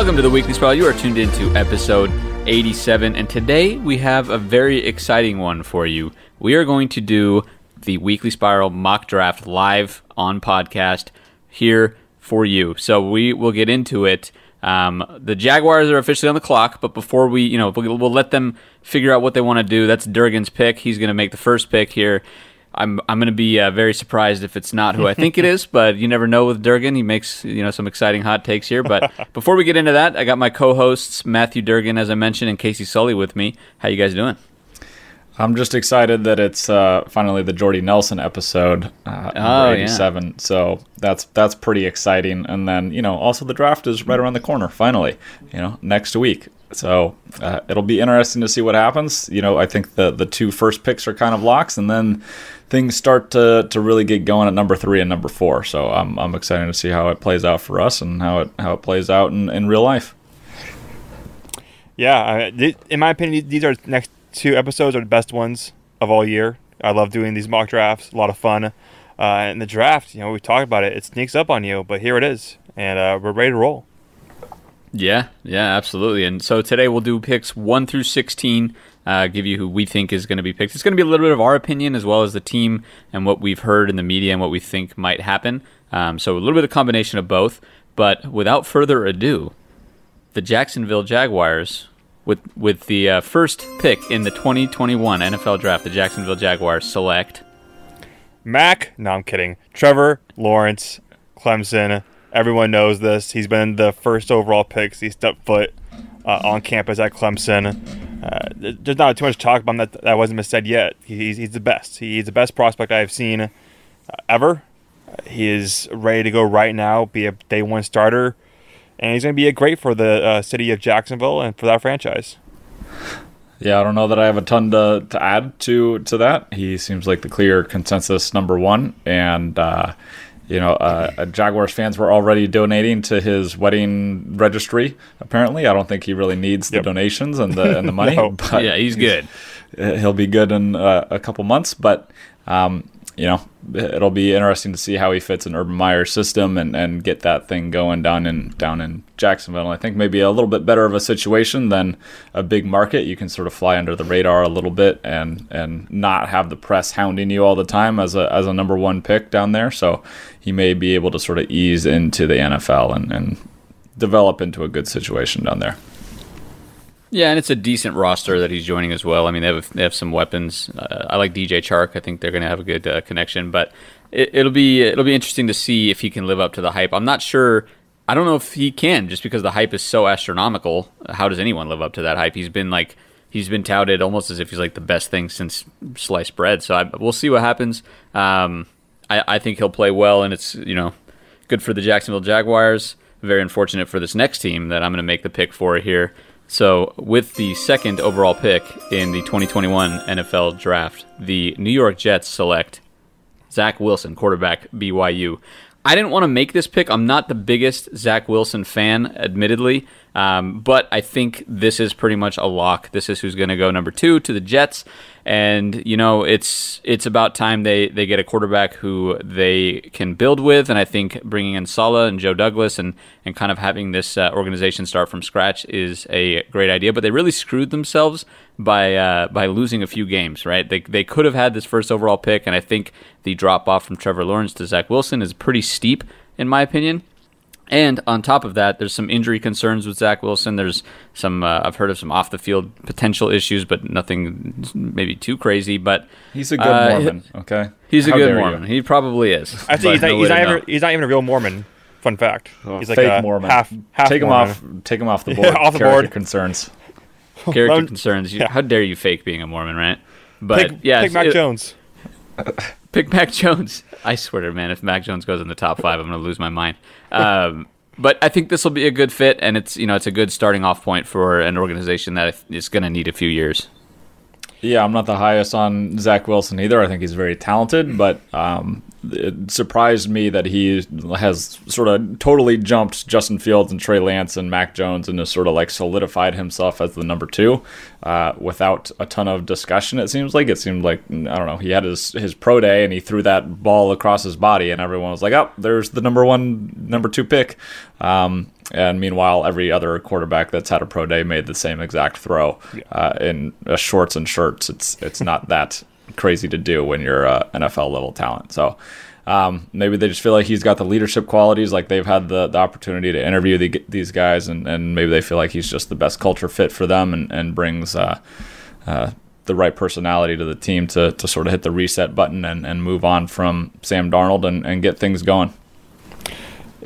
Welcome to the Weekly Spiral. You are tuned into episode 87, and today we have a very exciting one for you. We are going to do the Weekly Spiral mock draft live on podcast here for you. So we will get into it. Um, the Jaguars are officially on the clock, but before we, you know, we'll, we'll let them figure out what they want to do. That's Durgan's pick. He's going to make the first pick here. I'm I'm going to be uh, very surprised if it's not who I think it is, but you never know with Durgan. He makes you know some exciting hot takes here. But before we get into that, I got my co-hosts Matthew Durgan, as I mentioned, and Casey Sully with me. How you guys doing? I'm just excited that it's uh, finally the Jordy Nelson episode, uh, Oh, 87. yeah. So that's that's pretty exciting. And then you know also the draft is right around the corner. Finally, you know next week. So uh, it'll be interesting to see what happens. You know I think the the two first picks are kind of locks, and then things start to, to really get going at number three and number four. So I'm I'm excited to see how it plays out for us and how it how it plays out in, in real life. Yeah, in my opinion, these are next two episodes are the best ones of all year. I love doing these mock drafts; a lot of fun. Uh, and the draft, you know, we talked about it. It sneaks up on you, but here it is, and uh, we're ready to roll. Yeah, yeah, absolutely. And so today we'll do picks one through sixteen. Uh, give you who we think is going to be picked. It's going to be a little bit of our opinion as well as the team and what we've heard in the media and what we think might happen. Um, so a little bit of combination of both. But without further ado, the Jacksonville Jaguars with with the uh, first pick in the 2021 NFL Draft. The Jacksonville Jaguars select. Mac, no, I'm kidding. Trevor Lawrence, Clemson. Everyone knows this. He's been the first overall pick. He stepped foot uh, on campus at Clemson. Uh, there's not too much talk about him that that wasn't said yet. He's, he's the best. He's the best prospect I've seen uh, ever. Uh, he is ready to go right now, be a day one starter, and he's going to be a great for the uh, city of Jacksonville and for that franchise. Yeah, I don't know that I have a ton to, to add to to that. He seems like the clear consensus number one, and uh, you know, uh, Jaguars fans were already donating to his wedding registry. Apparently, I don't think he really needs the Yep. donations and the and the money. No. but yeah, he's good. he'll be good in uh, a couple months. But um, you know, it'll be interesting to see how he fits in Urban Meyer's system and, and get that thing going down in down in Jacksonville. I think maybe a little bit better of a situation than a big market. You can sort of fly under the radar a little bit and and not have the press hounding you all the time as a as a number one pick down there. So he may be able to sort of ease into the NFL and, and develop into a good situation down there. Yeah, and it's a decent roster that he's joining as well. I mean, they have they have some weapons. Uh, I like DJ Chark. I think they're going to have a good uh, connection, but it, it'll be it'll be interesting to see if he can live up to the hype. I'm not sure. I don't know if he can, just because the hype is so astronomical. How does anyone live up to that hype? He's been like he's been touted almost as if he's like the best thing since sliced bread. So I, we'll see what happens. Um, I, I think he'll play well, and it's you know good for the Jacksonville Jaguars. Very unfortunate for this next team that I'm going to make the pick for here. So, with the second overall pick in the 2021 NFL Draft, the New York Jets select Zach Wilson, quarterback BYU. I didn't want to make this pick. I'm not the biggest Zach Wilson fan, admittedly, um, but I think this is pretty much a lock. This is who's going to go number two to the Jets, and you know it's it's about time they they get a quarterback who they can build with. And I think bringing in Saleh and Joe Douglas and and kind of having this uh, organization start from scratch is a great idea. But they really screwed themselves by uh, by losing a few games. Right? They they could have had this first overall pick, and I think the drop off from Trevor Lawrence to Zach Wilson is pretty steep, in my opinion. And on top of that, there's some injury concerns with Zach Wilson. There's some uh, I've heard of some off the field potential issues, but nothing maybe too crazy. But He's a good Uh, Mormon, okay? he's a How good dare you. Mormon. He probably is. I think he's not, no he's, not even, he's not even a real Mormon. Fun fact. Oh, he's like a Mormon. half half take him off. Take him off the board. Yeah, off the Character board. concerns. character Um, concerns. Yeah. How dare you fake being a Mormon, right? But Pick, yeah, pick Mac it- Jones. Pick Mac Jones. I swear to man, if Mac Jones goes in the top five, I'm going to lose my mind. Um, but I think this will be a good fit, and it's you know it's a good starting off point for an organization that is going to need a few years. Yeah, I'm not the highest on Zach Wilson either. I think he's very talented, but um, it surprised me that he has sort of totally jumped Justin Fields and Trey Lance and Mac Jones and has sort of like solidified himself as the number two uh, without a ton of discussion. It seems like it seemed like I don't know. He had his his pro day and he threw that ball across his body, and everyone was like, "Oh, there's the number one, number two pick." Um, And meanwhile, every other quarterback that's had a pro day made the same exact throw uh, in uh, shorts and shirts. It's it's not that crazy to do when you're a NFL level talent. So um, maybe they just feel like he's got the leadership qualities, like they've had the, the opportunity to interview the, these guys, and, and maybe they feel like he's just the best culture fit for them and, and brings uh, uh, the right personality to the team to, to sort of hit the reset button and, and move on from Sam Darnold and, and get things going.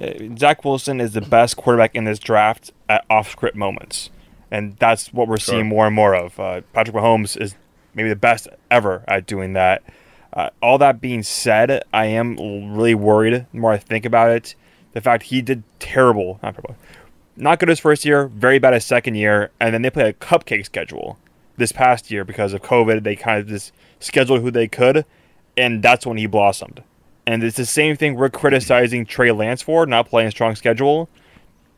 Uh, Zach Wilson is the best quarterback in this draft at off script moments. And that's what we're sure. seeing more and more of. Uh, Patrick Mahomes is maybe the best ever at doing that. Uh, all that being said, I am really worried the more I think about it. The fact he did terrible, not terrible, not good his first year, very bad his second year, and then they play a cupcake schedule this past year because of COVID. They kind of just scheduled who they could, and that's when he blossomed. And it's the same thing we're criticizing Trey Lance for, not playing a strong schedule,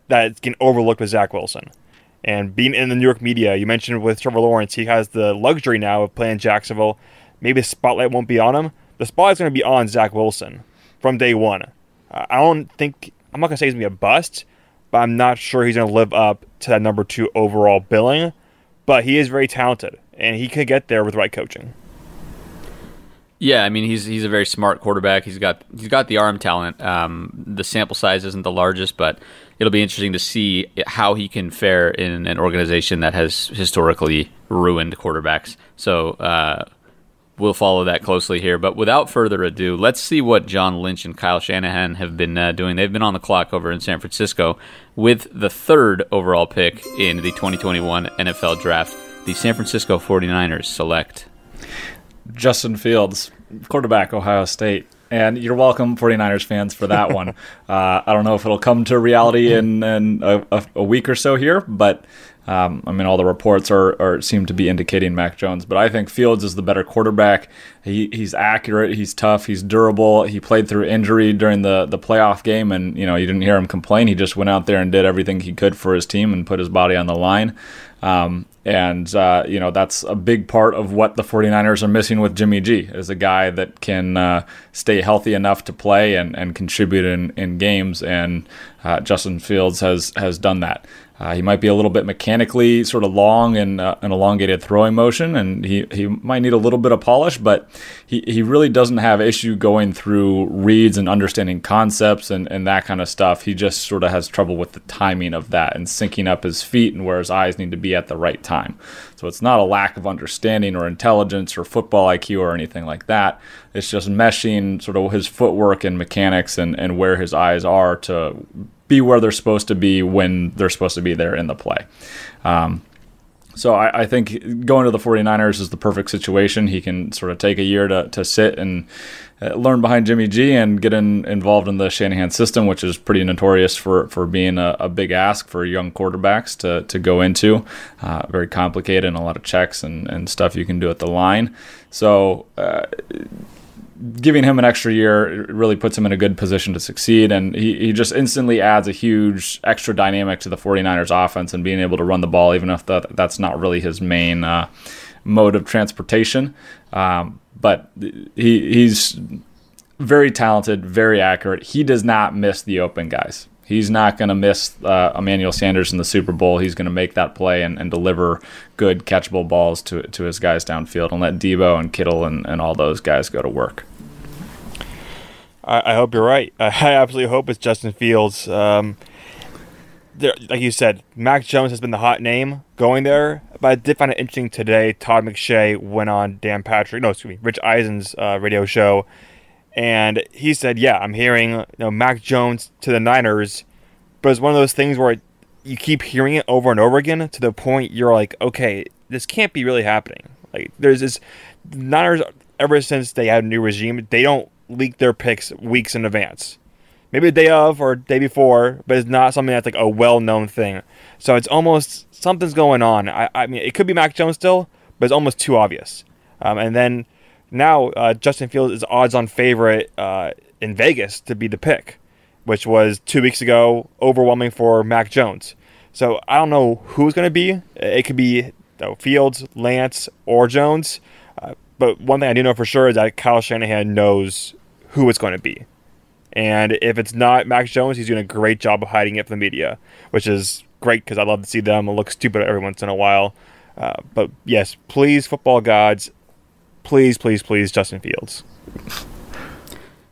that getting overlooked with Zach Wilson. And being in the New York media, you mentioned with Trevor Lawrence, he has the luxury now of playing Jacksonville. Maybe the spotlight won't be on him. The spotlight's going to be on Zach Wilson from day one. I don't think, I'm not going to say he's going to be a bust, but I'm not sure he's going to live up to that number two overall billing. But he is very talented, and he could get there with right coaching. Yeah, I mean he's he's a very smart quarterback. He's got he's got the arm talent. Um, the sample size isn't the largest, but it'll be interesting to see how he can fare in an organization that has historically ruined quarterbacks. So uh, we'll follow that closely here. But without further ado, let's see what John Lynch and Kyle Shanahan have been uh, doing. They've been on the clock over in San Francisco with the third overall pick in the 2021 NFL Draft. The San Francisco 49ers select Justin Fields, quarterback, Ohio State. And you're welcome, 49ers fans, for that one. Uh, I don't know if it'll come to reality in, in a, a, week or so here, but um, I mean, all the reports are, are, seem to be indicating Mac Jones, but I think Fields is the better quarterback. He, he's accurate, he's tough, he's durable. He played through injury during the, the playoff game, and you know you didn't hear him complain. He just went out there and did everything he could for his team and put his body on the line. Um, and, uh, you know, that's a big part of what the 49ers are missing with Jimmy G is a guy that can uh, stay healthy enough to play and, and contribute in, in games. And uh, Justin Fields has, has done that. Uh, he might be a little bit mechanically sort of long and uh, an elongated throwing motion, and he, he might need a little bit of polish, but he, he really doesn't have issue going through reads and understanding concepts and, and that kind of stuff. He just sort of has trouble with the timing of that and syncing up his feet and where his eyes need to be at the right time. So it's not a lack of understanding or intelligence or football IQ or anything like that. It's just meshing sort of his footwork and mechanics and, and where his eyes are to be where they're supposed to be when they're supposed to be there in the play. Um, so I, I, think going to the 49ers is the perfect situation. He can sort of take a year to, to sit and uh, learn behind Jimmy G and get in, involved in the Shanahan system, which is pretty notorious for, for being a, a big ask for young quarterbacks to, to go into. Uh, very complicated and a lot of checks and, and stuff you can do at the line. So uh, giving him an extra year really puts him in a good position to succeed. And he, he just instantly adds a huge extra dynamic to the 49ers offense and being able to run the ball, even if that, that's not really his main uh, mode of transportation. Um, but he, he's very talented, very accurate. He does not miss the open guys. He's not going to miss uh, Emmanuel Sanders in the Super Bowl. He's going to make that play and, and, deliver good catchable balls to to his guys downfield and let Deebo and Kittle and, and all those guys go to work. I, I hope you're right. I absolutely hope it's Justin Fields. Um, there, like you said, Mac Jones has been the hot name going there, but I did find it interesting today. Todd McShay went on Dan Patrick, no, excuse me, Rich Eisen's uh, radio show and he said, "Yeah, I'm hearing you know Mac Jones to the Niners, but it's one of those things where you keep hearing it over and over again to the point you're like, okay, this can't be really happening. Like there's this Niners ever since they had a new regime, they don't leak their picks weeks in advance. Maybe a day of or day before, but it's not something that's like a well-known thing. So it's almost something's going on. I, I mean, it could be Mac Jones still, but it's almost too obvious. Um, and then now uh, Justin Fields is odds-on favorite uh, in Vegas to be the pick, which was two weeks ago overwhelming for Mac Jones. So I don't know who's going to be. It could be Fields, Lance, or Jones. Uh, but one thing I do know for sure is that Kyle Shanahan knows who it's going to be. And if it's not Mac Jones, he's doing a great job of hiding it from the media, which is great because I love to see them look stupid every once in a while. Uh, but yes, please, football gods, please, please, please, Justin Fields.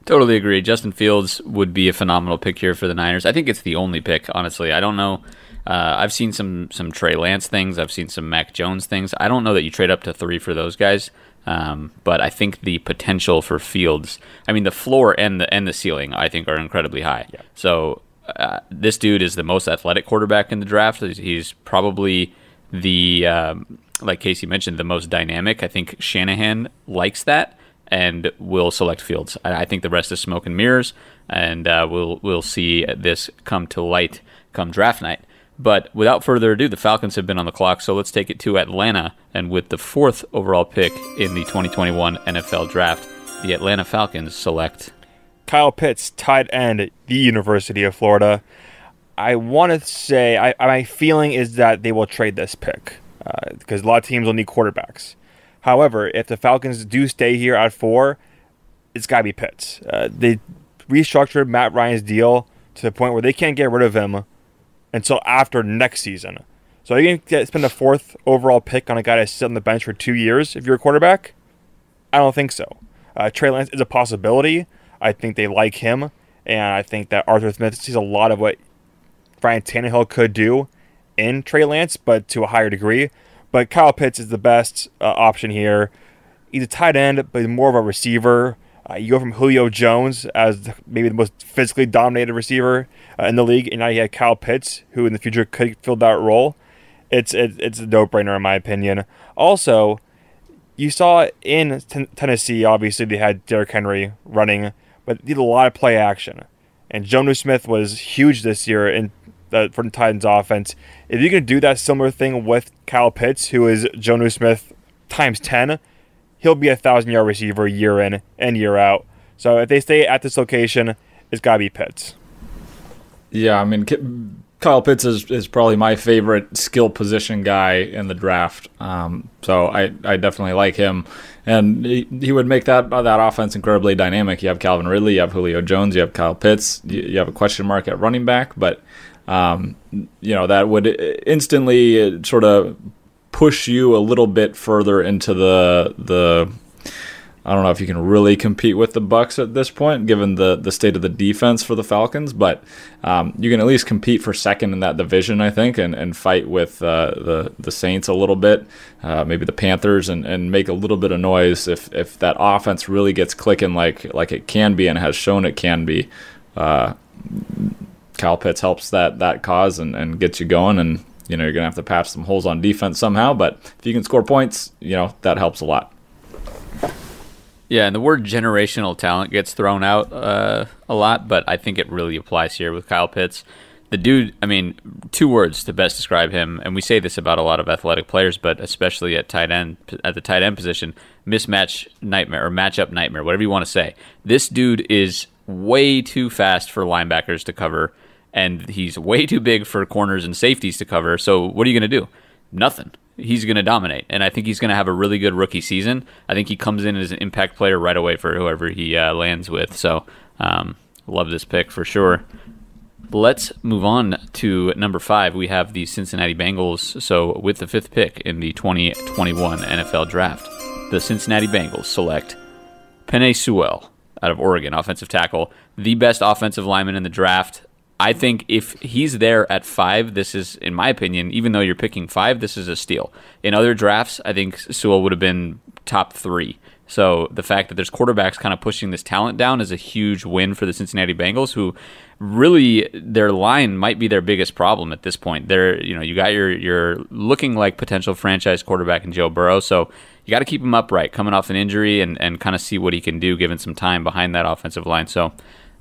Totally agree. Justin Fields would be a phenomenal pick here for the Niners. I think it's the only pick, honestly. I don't know. Uh, I've seen some some Trey Lance things. I've seen some Mac Jones things. I don't know that you trade up to three for those guys. Um, but I think the potential for Fields, I mean, the floor and the and the ceiling, I think, are incredibly high. Yeah. So uh, this dude is the most athletic quarterback in the draft. He's probably the um, like Casey mentioned, the most dynamic. I think Shanahan likes that and will select Fields. I think the rest is smoke and mirrors, and uh, we'll we'll see this come to light come draft night. But without further ado, the Falcons have been on the clock, so let's take it to Atlanta. And with the fourth overall pick in the 2021 NFL Draft, the Atlanta Falcons select Kyle Pitts, tight end, the University of Florida. I want to say, I, my feeling is that they will trade this pick because uh, a lot of teams will need quarterbacks. However, if the Falcons do stay here at four, it's got to be Pitts. Uh, they restructured Matt Ryan's deal to the point where they can't get rid of him until after next season. So you to spend a fourth overall pick on a guy that's sit on the bench for two years if you're a quarterback? I don't think so. Uh, Trey Lance is a possibility. I think they like him, and I think that Arthur Smith sees a lot of what Ryan Tannehill could do in Trey Lance, but to a higher degree. But Kyle Pitts is the best uh, option here. He's a tight end, but more of a receiver. Uh, you go from Julio Jones as maybe the most physically dominated receiver uh, in the league, and now you have Kyle Pitts, who in the future could fill that role. It's it, it's a no brainer in my opinion. Also, you saw in Tennessee, obviously they had Derrick Henry running, but did a lot of play action, and Jonnu Smith was huge this year in for the Titans offense. If you can do that similar thing with Kyle Pitts, who is Jonnu Smith times ten he'll be a thousand yard receiver year in and year out. So if they stay at this location, it's got to be Pitts. Yeah, I mean, Kyle Pitts is, is probably my favorite skill position guy in the draft. Um, so I, I definitely like him. And he, he would make that that offense incredibly dynamic. You have Calvin Ridley, you have Julio Jones, you have Kyle Pitts, you, you have a question mark at running back, but um, you know that would instantly sort of push you a little bit further into the the I don't know if you can really compete with the Bucs at this point, given the the state of the defense for the Falcons. But um, you can at least compete for second in that division, I think, and, and fight with uh, the the Saints a little bit, uh, maybe the Panthers, and, and make a little bit of noise if if that offense really gets clicking like like it can be and has shown it can be. Uh, Kyle Pitts helps that that cause and, and gets you going, and you know, you're to have to patch some holes on defense somehow, but if you can score points, you know, that helps a lot. Yeah, and the word generational talent gets thrown out uh, a lot, but I think it really applies here with Kyle Pitts. The dude, I mean, two words to best describe him, and we say this about a lot of athletic players, but especially at tight end, at the tight end position, mismatch nightmare or matchup nightmare, whatever you want to say. This dude is way too fast for linebackers to cover and he's way too big for corners and safeties to cover. So what are you going to do? Nothing. He's going to dominate, and I think he's going to have a really good rookie season. I think he comes in as an impact player right away for whoever he uh, lands with. So um, love this pick for sure. Let's move on to number five. We have the Cincinnati Bengals. So with the fifth pick in the 2021 NFL Draft, the Cincinnati Bengals select Penei Sewell out of Oregon, offensive tackle, the best offensive lineman in the draft. I think if he's there at five, this is, in my opinion, even though you're picking five, this is a steal. In other drafts, I think Sewell would have been top three. So the fact that there's quarterbacks kind of pushing this talent down is a huge win for the Cincinnati Bengals, who really their line might be their biggest problem at this point. They're you know you got your you're looking like potential franchise quarterback in Joe Burrow, so you got to keep him upright coming off an injury and and kind of see what he can do given some time behind that offensive line. So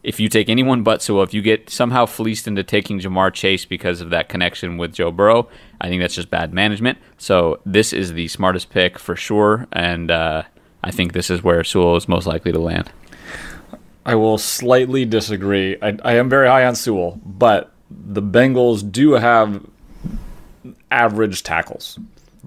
if you take anyone but Sewell, if you get somehow fleeced into taking Ja'Marr Chase because of that connection with Joe Burrow, I think that's just bad management. So this is the smartest pick for sure, and uh, I think this is where Sewell is most likely to land. I will slightly disagree. I, I am very high on Sewell, but the Bengals do have average tackles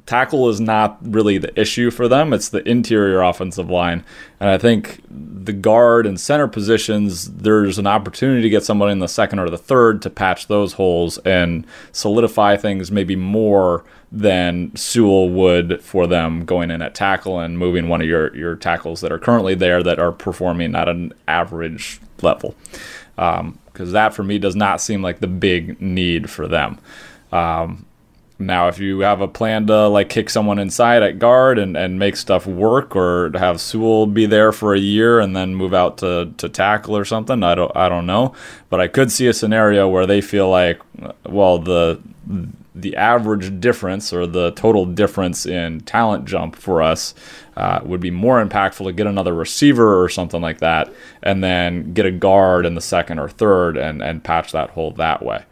tackle is not really the issue for them. It's the interior offensive line. And I think the guard and center positions, there's an opportunity to get somebody in the second or the third to patch those holes and solidify things maybe more than Sewell would for them going in at tackle and moving one of your, your tackles that are currently there that are performing at an average level. Because um, that for me does not seem like the big need for them. Um, now, if you have a plan to like kick someone inside at guard and, and make stuff work, or have Sewell be there for a year and then move out to, to tackle or something, I don't I don't know. But I could see a scenario where they feel like, well, the the average difference or the total difference in talent jump for us uh, would be more impactful to get another receiver or something like that, and then get a guard in the second or third and and patch that hole that way.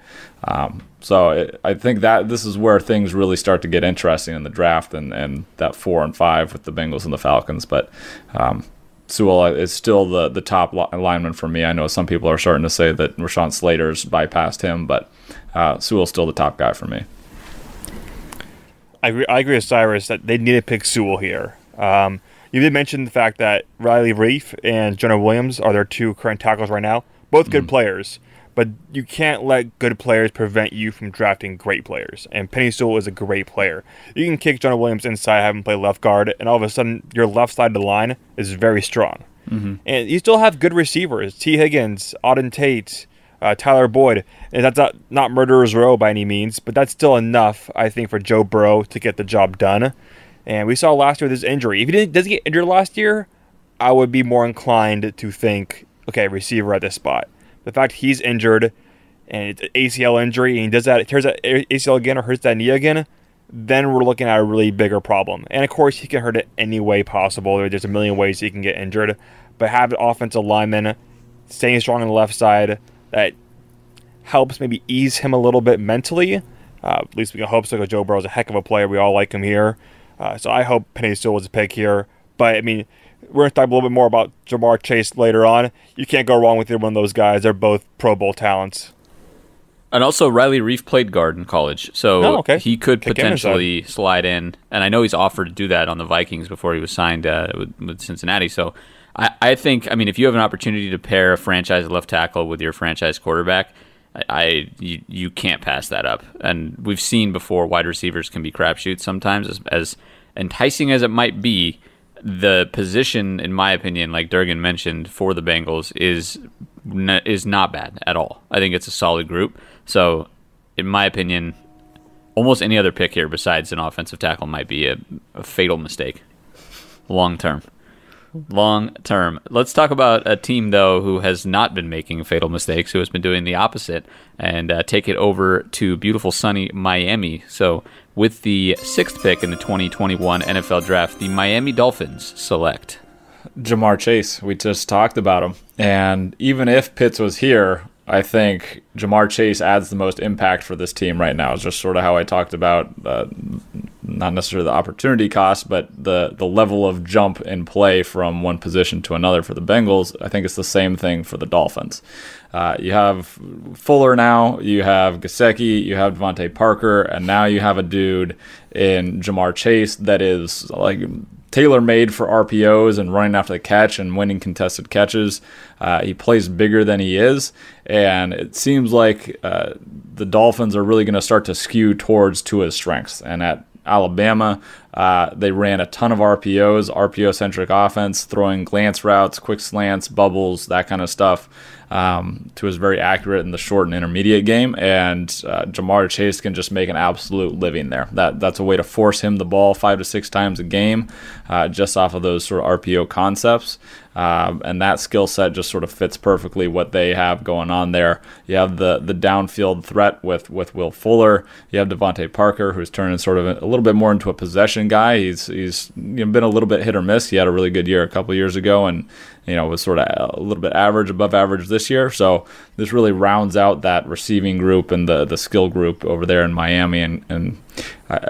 Um, so it, I think that this is where things really start to get interesting in the draft and, and that four and five with the Bengals and the Falcons. But um, Sewell is still the, the top lineman for me. I know some people are starting to say that Rashawn Slater's bypassed him, but uh, Sewell's still the top guy for me. I agree, I agree with Cyrus that they need to pick Sewell here. Um, you did mention the fact that Riley Reiff and Jonah Williams are their two current tackles right now. Both good mm. players but you can't let good players prevent you from drafting great players. And Penei Sewell is a great player. You can kick Jonah Williams inside, have him play left guard, and all of a sudden your left side of the line is very strong. Mm-hmm. And you still have good receivers: Tee Higgins, Auden Tate, uh, Tyler Boyd. And that's not not murderers row by any means, but that's still enough, I think, for Joe Burrow to get the job done. And we saw last year with his injury. If he didn't doesn't get injured last year, I would be more inclined to think, okay, receiver at this spot the fact he's injured and it's an ACL injury and he does that, tears that ACL again or hurts that knee again, then we're looking at a really bigger problem. And of course, he can hurt it any way possible. There's a million ways he can get injured, but have an offensive lineman staying strong on the left side that helps maybe ease him a little bit mentally. Uh, at least we can hope so because Joe Burrow's a heck of a player. We all like him here. Uh, so I hope Penei Sewell was a pick here. But I mean, we're going to talk a little bit more about Ja'Marr Chase later on. You can't go wrong with either one of those guys. They're both Pro Bowl talents. And also, Riley Reiff played guard in college, so oh, okay. he could Kick potentially slide in. And I know he's offered to do that on the Vikings before he was signed uh, with, with, Cincinnati. So I, I, think, I mean, if you have an opportunity to pair a franchise left tackle with your franchise quarterback, I, I you, you can't pass that up. And we've seen before wide receivers can be crapshoots sometimes, as, as enticing as it might be the position, in my opinion, like Durgan mentioned, for the Bengals is is not bad at all. I think it's a solid group. So, in my opinion, almost any other pick here besides an offensive tackle might be a, a fatal mistake long term. Long term. Let's talk about a team, though, who has not been making fatal mistakes, who has been doing the opposite, and uh, take it over to beautiful, sunny Miami. So, with the sixth pick in the 2021 NFL Draft, the Miami Dolphins select Ja'Marr Chase. We just talked about him. And even if Pitts was here, I think Ja'Marr Chase adds the most impact for this team right now. It's just sort of how I talked about, uh, not necessarily the opportunity cost, but the the level of jump in play from one position to another for the Bengals. I think it's the same thing for the Dolphins. Uh, you have Fuller now, you have Gesicki, you have DeVante Parker, and now you have a dude in Ja'Marr Chase that is like tailor made for RPOs and running after the catch and winning contested catches. Uh, he plays bigger than he is, and it seems like uh, the Dolphins are really going to start to skew towards Tua's strengths. And at Alabama, uh, they ran a ton of RPOs, RPO centric offense, throwing glance routes, quick slants, bubbles, that kind of stuff. Um, Tua is very accurate in the short and intermediate game, and uh, Ja'Marr Chase can just make an absolute living there. That that's a way to force him the ball five to six times a game, uh, just off of those sort of RPO concepts. Um, and that skill set just sort of fits perfectly what they have going on there. You have the the downfield threat with with Will Fuller. You have DeVante Parker, who's turning sort of a, little bit more into a possession guy. He's he's been a little bit hit or miss. He had a really good year a couple years ago, and you know was sort of a little bit average, above average this year. So this really rounds out that receiving group and the the skill group over there in Miami, and and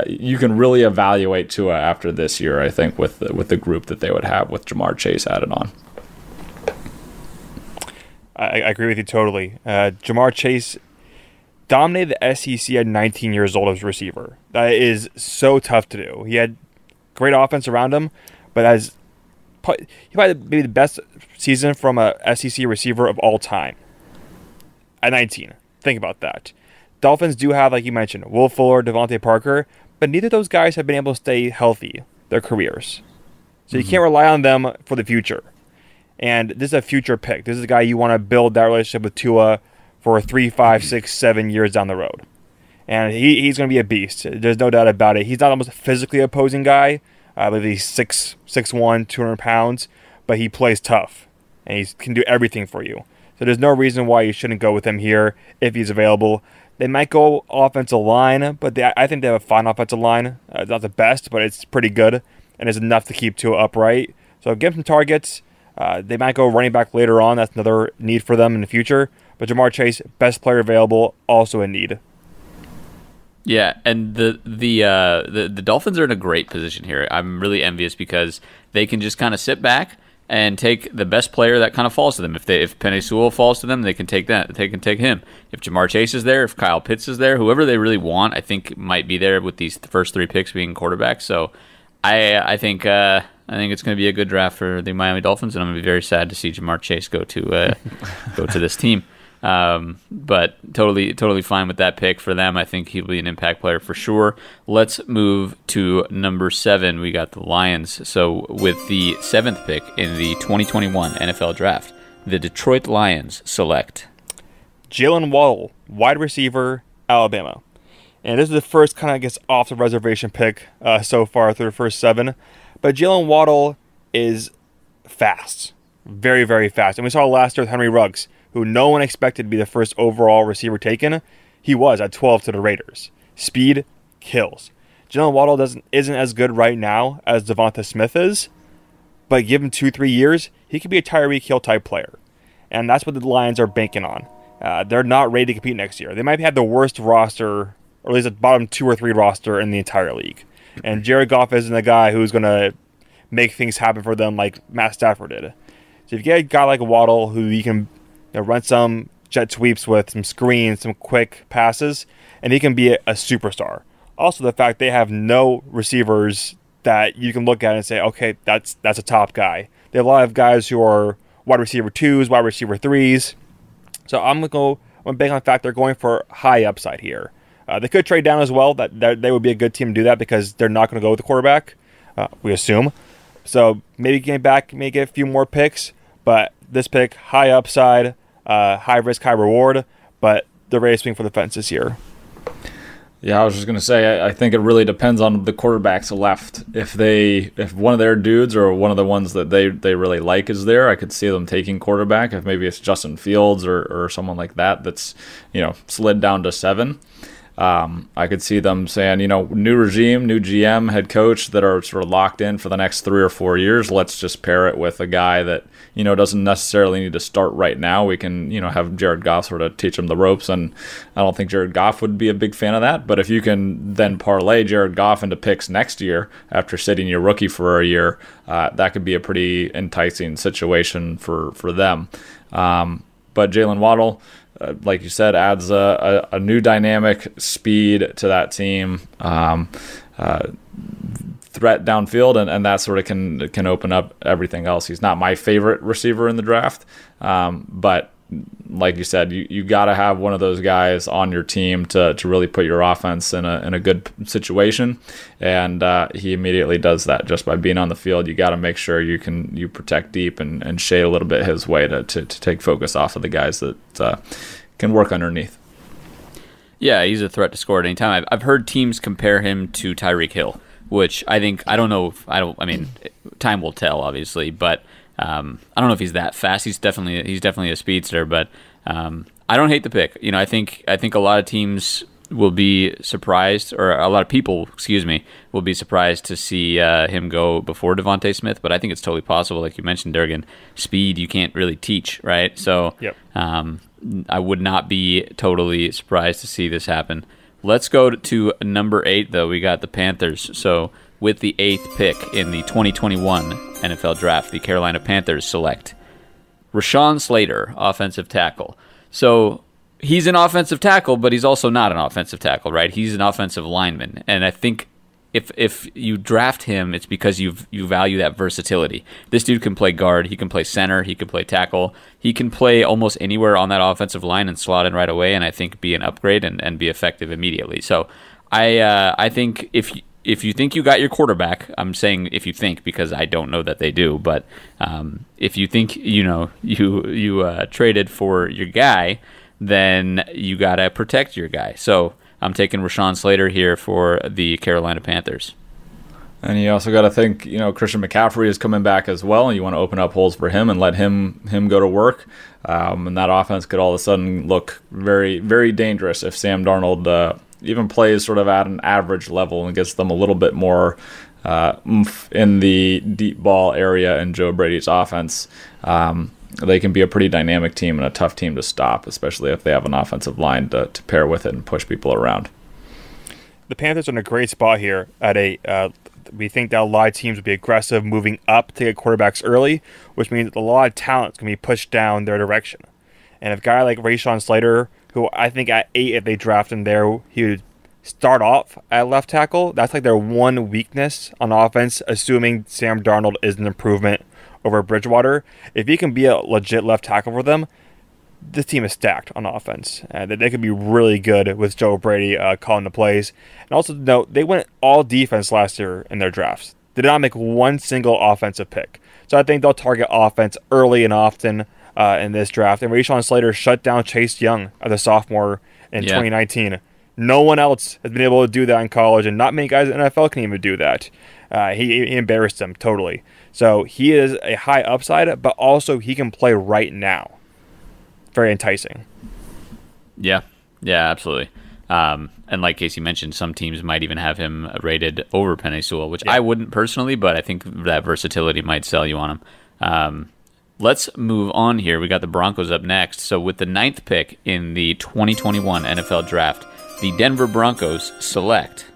you can really evaluate Tua after this year. I think with the, with the group that they would have with Ja'Marr Chase added on. I, I agree with you totally. Uh, Ja'Marr Chase dominated the SEC at 19 years old as a receiver. That is so tough to do. He had great offense around him, but as he probably maybe the best season from a SEC receiver of all time at 19. Think about that. Dolphins do have, like you mentioned, Will Fuller, DeVante Parker, but neither of those guys have been able to stay healthy their careers. So mm-hmm. you can't rely on them for the future. And this is a future pick. This is a guy you want to build that relationship with Tua for three, five, six, seven years down the road. And he, he's going to be a beast. There's no doubt about it. He's not almost a physically opposing guy. I believe he's six, six one, 200 pounds, but he plays tough and he can do everything for you. So there's no reason why you shouldn't go with him here if he's available. They might go offensive line, but they, I think they have a fine offensive line. Uh, it's not the best, but it's pretty good and is enough to keep Tua upright. So give him some targets. Uh, they might go running back later on. That's another need for them in the future. But Ja'Marr Chase, best player available, also in need. Yeah, and the the uh, the the Dolphins are in a great position here. I'm really envious because they can just kind of sit back and take the best player that kind of falls to them. If they if Penei Sewell falls to them, they can take that. They can take him. If Ja'Marr Chase is there, if Kyle Pitts is there, whoever they really want, I think might be there with these first three picks being quarterbacks. So I I think uh, I think it's going to be a good draft for the Miami Dolphins, and I'm going to be very sad to see Ja'Marr Chase go to uh, go to this team. Um, but totally, totally fine with that pick for them. I think he'll be an impact player for sure. Let's move to number seven. We got the Lions. So with the seventh pick in the 2021 NFL Draft, the Detroit Lions select Jaylen Waddle, wide receiver, Alabama. And this is the first kind of, I guess, off the reservation pick uh, so far through the first seven. But Jaylen Waddle is fast, very, very fast. And we saw last year with Henry Ruggs who no one expected to be the first overall receiver taken, he was at 12 to the Raiders. Speed kills. Jaylen Waddle doesn't isn't as good right now as DeVonta Smith is, but give him two three years, he could be a Tyreek Hill type player, and that's what the Lions are banking on. Uh, they're not ready to compete next year. They might have the worst roster, or at least the bottom two or three roster in the entire league. And Jared Goff isn't a guy who's going to make things happen for them like Matt Stafford did. So if you get a guy like Waddle who you can you know, run some jet sweeps with some screens, some quick passes, and he can be a, a superstar. Also, the fact they have no receivers that you can look at and say, okay, that's that's a top guy. They have a lot of guys who are wide receiver twos, wide receiver threes. So I'm gonna go. I'm bank on the fact they're going for high upside here. Uh, they could trade down as well. That, that they would be a good team to do that because they're not going to go with the quarterback. Uh, we assume. So maybe get back, maybe get a few more picks. But this pick, high upside, uh, high risk, high reward, but the Rays swing for the fences here. Yeah, I was just gonna say I, I, think it really depends on the quarterbacks left. If they if one of their dudes or one of the ones that they, they really like is there, I could see them taking quarterback. If maybe it's Justin Fields or, or someone like that that's you know slid down to seven. Um, I could see them saying, you know, new regime, new GM, head coach that are sort of locked in for the next three or four years. Let's just pair it with a guy that you know doesn't necessarily need to start right now. We can you know have Jared Goff sort of teach him the ropes, and I don't think Jared Goff would be a big fan of that. But if you can then parlay Jared Goff into picks next year after sitting your rookie for a year, uh, that could be a pretty enticing situation for for them. Um, but Jaylen Waddle uh, like you said, adds a, a, a, new dynamic speed to that team. Um, uh, threat downfield, and, and that sort of can can open up everything else. He's not my favorite receiver in the draft, um, but like you said, you, you got to have one of those guys on your team to, to really put your offense in a, in a good situation. And uh, he immediately does that just by being on the field. You got to make sure you can you protect deep and, and shade a little bit his way to, to, to take focus off of the guys that uh, can work underneath. Yeah, he's a threat to score at any time. I've, I've heard teams compare him to Tyreek Hill, which I think I don't know. I don't. I mean, time will tell, obviously, but um, I don't know if he's that fast. He's definitely he's definitely a speedster, but um, I don't hate the pick. You know, I think I think a lot of teams will be surprised, or a lot of people, excuse me, will be surprised to see uh, him go before DeVonta Smith. But I think it's totally possible, like you mentioned, Durgan. Speed you can't really teach, right? So, yep. um, I would not be totally surprised to see this happen. Let's go to number eight, though. We got the Panthers. So with the eighth pick in the 2021 NFL Draft, the Carolina Panthers select Rashawn Slater, offensive tackle. So he's an offensive tackle, but he's also not an offensive tackle, right? He's an offensive lineman, and I think if if you draft him, it's because you you value that versatility. This dude can play guard, he can play center, he can play tackle, he can play almost anywhere on that offensive line and slot in right away, and I think be an upgrade and, and be effective immediately. So I uh, I think if if you think you got your quarterback, I'm saying if you think because I don't know that they do, but um, if you think you know you you uh, traded for your guy, then you gotta protect your guy. So I'm taking Rashawn Slater here for the Carolina Panthers. And you also got to think, you know, Christian McCaffrey is coming back as well, and you want to open up holes for him and let him him go to work. Um, and that offense could all of a sudden look very very dangerous if Sam Darnold uh, even plays sort of at an average level and gets them a little bit more uh, in the deep ball area in Joe Brady's offense. Um, they can be a pretty dynamic team and a tough team to stop, especially if they have an offensive line to, to pair with it and push people around. The Panthers are in a great spot here. At a, uh, we think that a lot of teams will be aggressive, moving up to get quarterbacks early, which means that a lot of talent is going to be pushed down their direction. And if a guy like Rashawn Slater, who I think at eight, if they draft him there, he would start off at left tackle. That's like their one weakness on offense, assuming Sam Darnold is an improvement over Bridgewater. If he can be a legit left tackle for them, this team is stacked on offense. Uh, they could be really good with Joe Brady uh, calling the plays. And also note, they went all defense last year in their drafts. They did not make one single offensive pick. So I think they'll target offense early and often uh, in this draft. And Rashawn Slater shut down Chase Young as a sophomore in yeah. 2019. No one else has been able to do that in college, and not many guys in the NFL can even do that. Uh, he, he embarrassed them totally. So he is a high upside, but also he can play right now. Very enticing. Yeah, yeah, absolutely. Um, and like Casey mentioned, some teams might even have him rated over Penei Sewell, which yeah. I wouldn't personally, but I think that versatility might sell you on him. Um, let's move on here. We got the Broncos up next. So with the ninth pick in the 2021 NFL Draft, the Denver Broncos select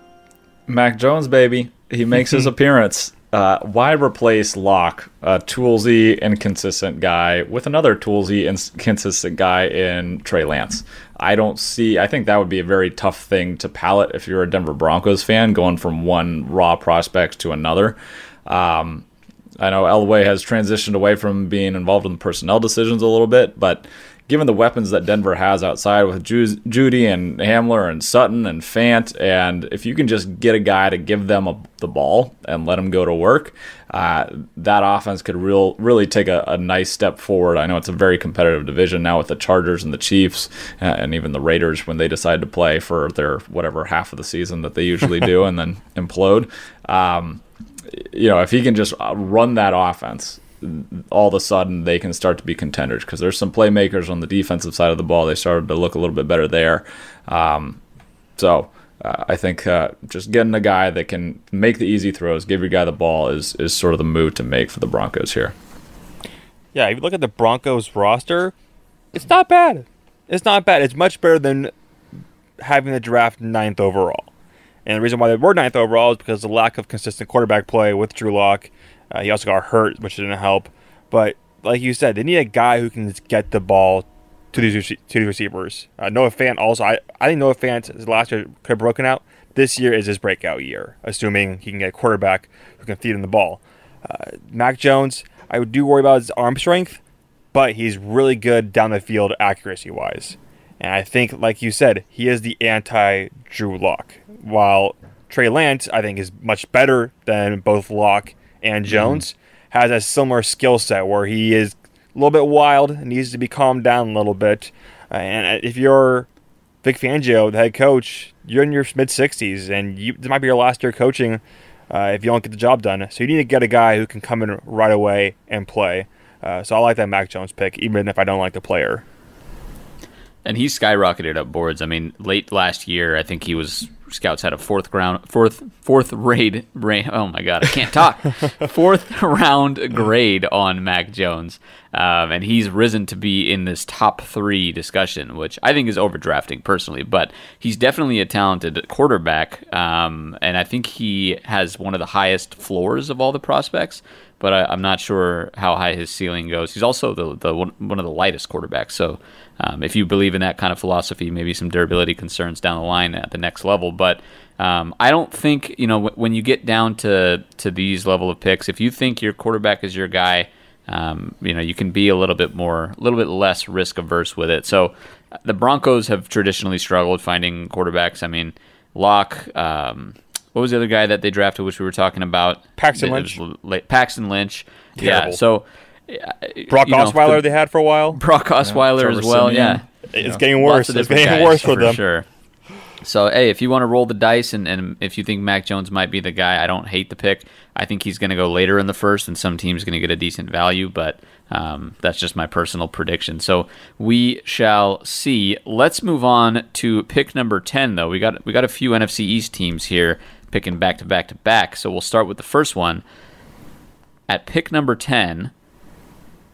Mac Jones, baby. He makes his appearance uh, why replace Lock, a toolsy, inconsistent guy, with another toolsy, inconsistent guy in Trey Lance? I don't see. I think that would be a very tough thing to palate if you're a Denver Broncos fan, going from one raw prospect to another. Um, I know Elway has transitioned away from being involved in the personnel decisions a little bit, but given the weapons that Denver has outside with Ju- Jeudy and Hamler and Sutton and Fant, and if you can just get a guy to give them a, the ball and let them go to work, uh, that offense could real really take a, a, nice step forward. I know it's a very competitive division now with the Chargers and the Chiefs uh, and even the Raiders when they decide to play for their whatever half of the season that they usually do and then implode. Um, you know, if he can just run that offense all of a sudden they can start to be contenders because there's some playmakers on the defensive side of the ball. They started to look a little bit better there. Um, so uh, I think uh, just getting a guy that can make the easy throws, give your guy the ball, is is sort of the move to make for the Broncos here. Yeah, if you look at the Broncos roster, it's not bad. It's not bad. It's much better than having the draft ninth overall. And the reason why they were ninth overall is because of the lack of consistent quarterback play with Drew Lock uh, he also got hurt, which didn't help. But like you said, they need a guy who can get the ball to these to these receivers. Uh, Noah Fant also, I, I think Noah Fant last year could have broken out. This year is his breakout year, assuming he can get a quarterback who can feed him the ball. Uh, Mac Jones, I do worry about his arm strength, but he's really good down the field accuracy wise. And I think, like you said, he is the anti Drew Lock. While Trey Lance, I think, is much better than both Lock and mm-hmm. Jones mm-hmm. has a similar skill set where he is a little bit wild, needs to be calmed down a little bit. Uh, and if you're Vic Fangio, the head coach, you're in your mid 60s, and you, this might be your last year coaching uh, if you don't get the job done. So you need to get a guy who can come in right away and play. Uh, so I like that Mac Jones pick, even if I don't like the player. And he skyrocketed up boards. I mean, late last year, I think he was scouts had a fourth ground, fourth fourth raid. Ra- oh my god, I can't talk. fourth round grade on Mac Jones, um, and he's risen to be in this top three discussion, which I think is overdrafting personally. But he's definitely a talented quarterback, um, and I think he has one of the highest floors of all the prospects. but I, am not sure how high his ceiling goes. He's also the, the one, one of the lightest quarterbacks. So um, if you believe in that kind of philosophy, maybe some durability concerns down the line at the next level. But um, I don't think you know when you get down to to these level of picks, if you think your quarterback is your guy. Um, you know, you can be a little bit more, a little bit less risk averse with it. So, the Broncos have traditionally struggled finding quarterbacks. I mean, Lock, um, what was the other guy that they drafted, which we were talking about? Paxton Lynch. Paxton Lynch. Terrible. Yeah. So Brock Osweiler the, they had for a while. Brock Osweiler yeah, as well. Siemian. Yeah. It's yeah. getting worse. It's getting worse for, for them. Sure. So hey, if you want to roll the dice and, and if you think Mac Jones might be the guy, I don't hate the pick. I think he's going to go later in the first, and some teams going to get a decent value, but um, that's just my personal prediction. So we shall see. Let's move on to pick number ten, though. We got we got a few NFC East teams here picking back to back to back. So we'll start with the first one at pick number ten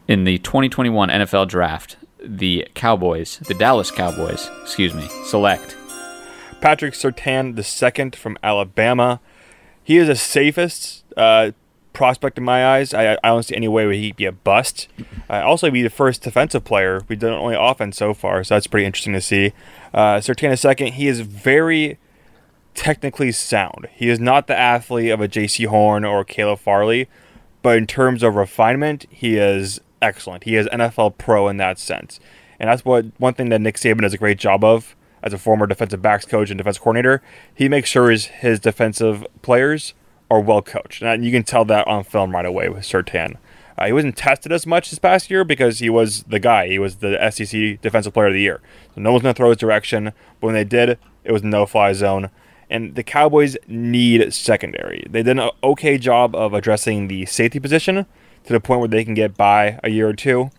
in the 2021 NFL Draft. The Cowboys, the Dallas Cowboys, excuse me, select Patrick Surtain II from Alabama. He is the safest uh, prospect in my eyes. I, I don't see any way where he'd be a bust. Uh, also, be the first defensive player we've done only offense so far, so that's pretty interesting to see. Uh, Surtain II, he is very technically sound. He is not the athlete of a Jaycee Horn or Caleb Farley, but in terms of refinement, he is excellent. He is NFL pro in that sense. And that's what one thing that Nick Saban does a great job of as a former defensive backs coach and defense coordinator. He makes sure his, his defensive players are well coached. And you can tell that on film right away with Surtain. Uh, he wasn't tested as much this past year because he was the guy. He was the SEC Defensive Player of the Year. So no one's going to throw his direction. But when they did, it was no fly zone. And the Cowboys need secondary. They did an okay job of addressing the safety position to the point where they can get by a year or two.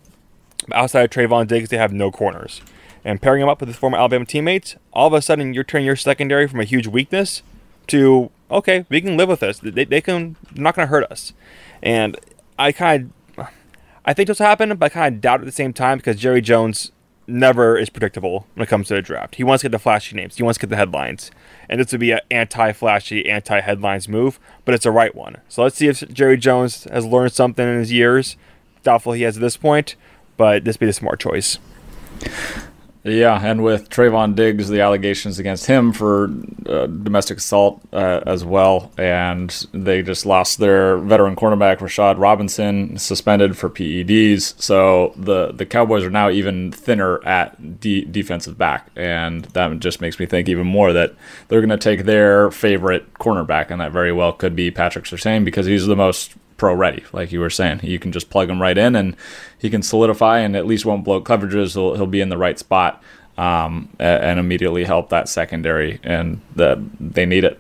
But outside of Trevon Diggs, they have no corners. And pairing him up with his former Alabama teammates, all of a sudden you're turning your secondary from a huge weakness to okay, we can live with this. They, they can they're not going to hurt us. And I kind of I think this will happen, but I kind of doubt at the same time because Jerry Jones never is predictable when it comes to the draft. He wants to get the flashy names. He wants to get the headlines. And this would be an anti-flashy, anti-headlines move, but it's a right one. So let's see if Jerry Jones has learned something in his years. Doubtful he has at this point, but this be the smart choice. Yeah, and with Trevon Diggs, the allegations against him for uh, domestic assault uh, as well, and they just lost their veteran cornerback Rashad Robinson suspended for PEDs. So the the Cowboys are now even thinner at de- defensive back, and that just makes me think even more that they're going to take their favorite cornerback, and that very well could be Patrick Surtain because he's the most pro ready, like you were saying. You can just plug him right in, and he can solidify and at least won't blow coverages. He'll, he'll be in the right spot um, and immediately help that secondary, and that they need it.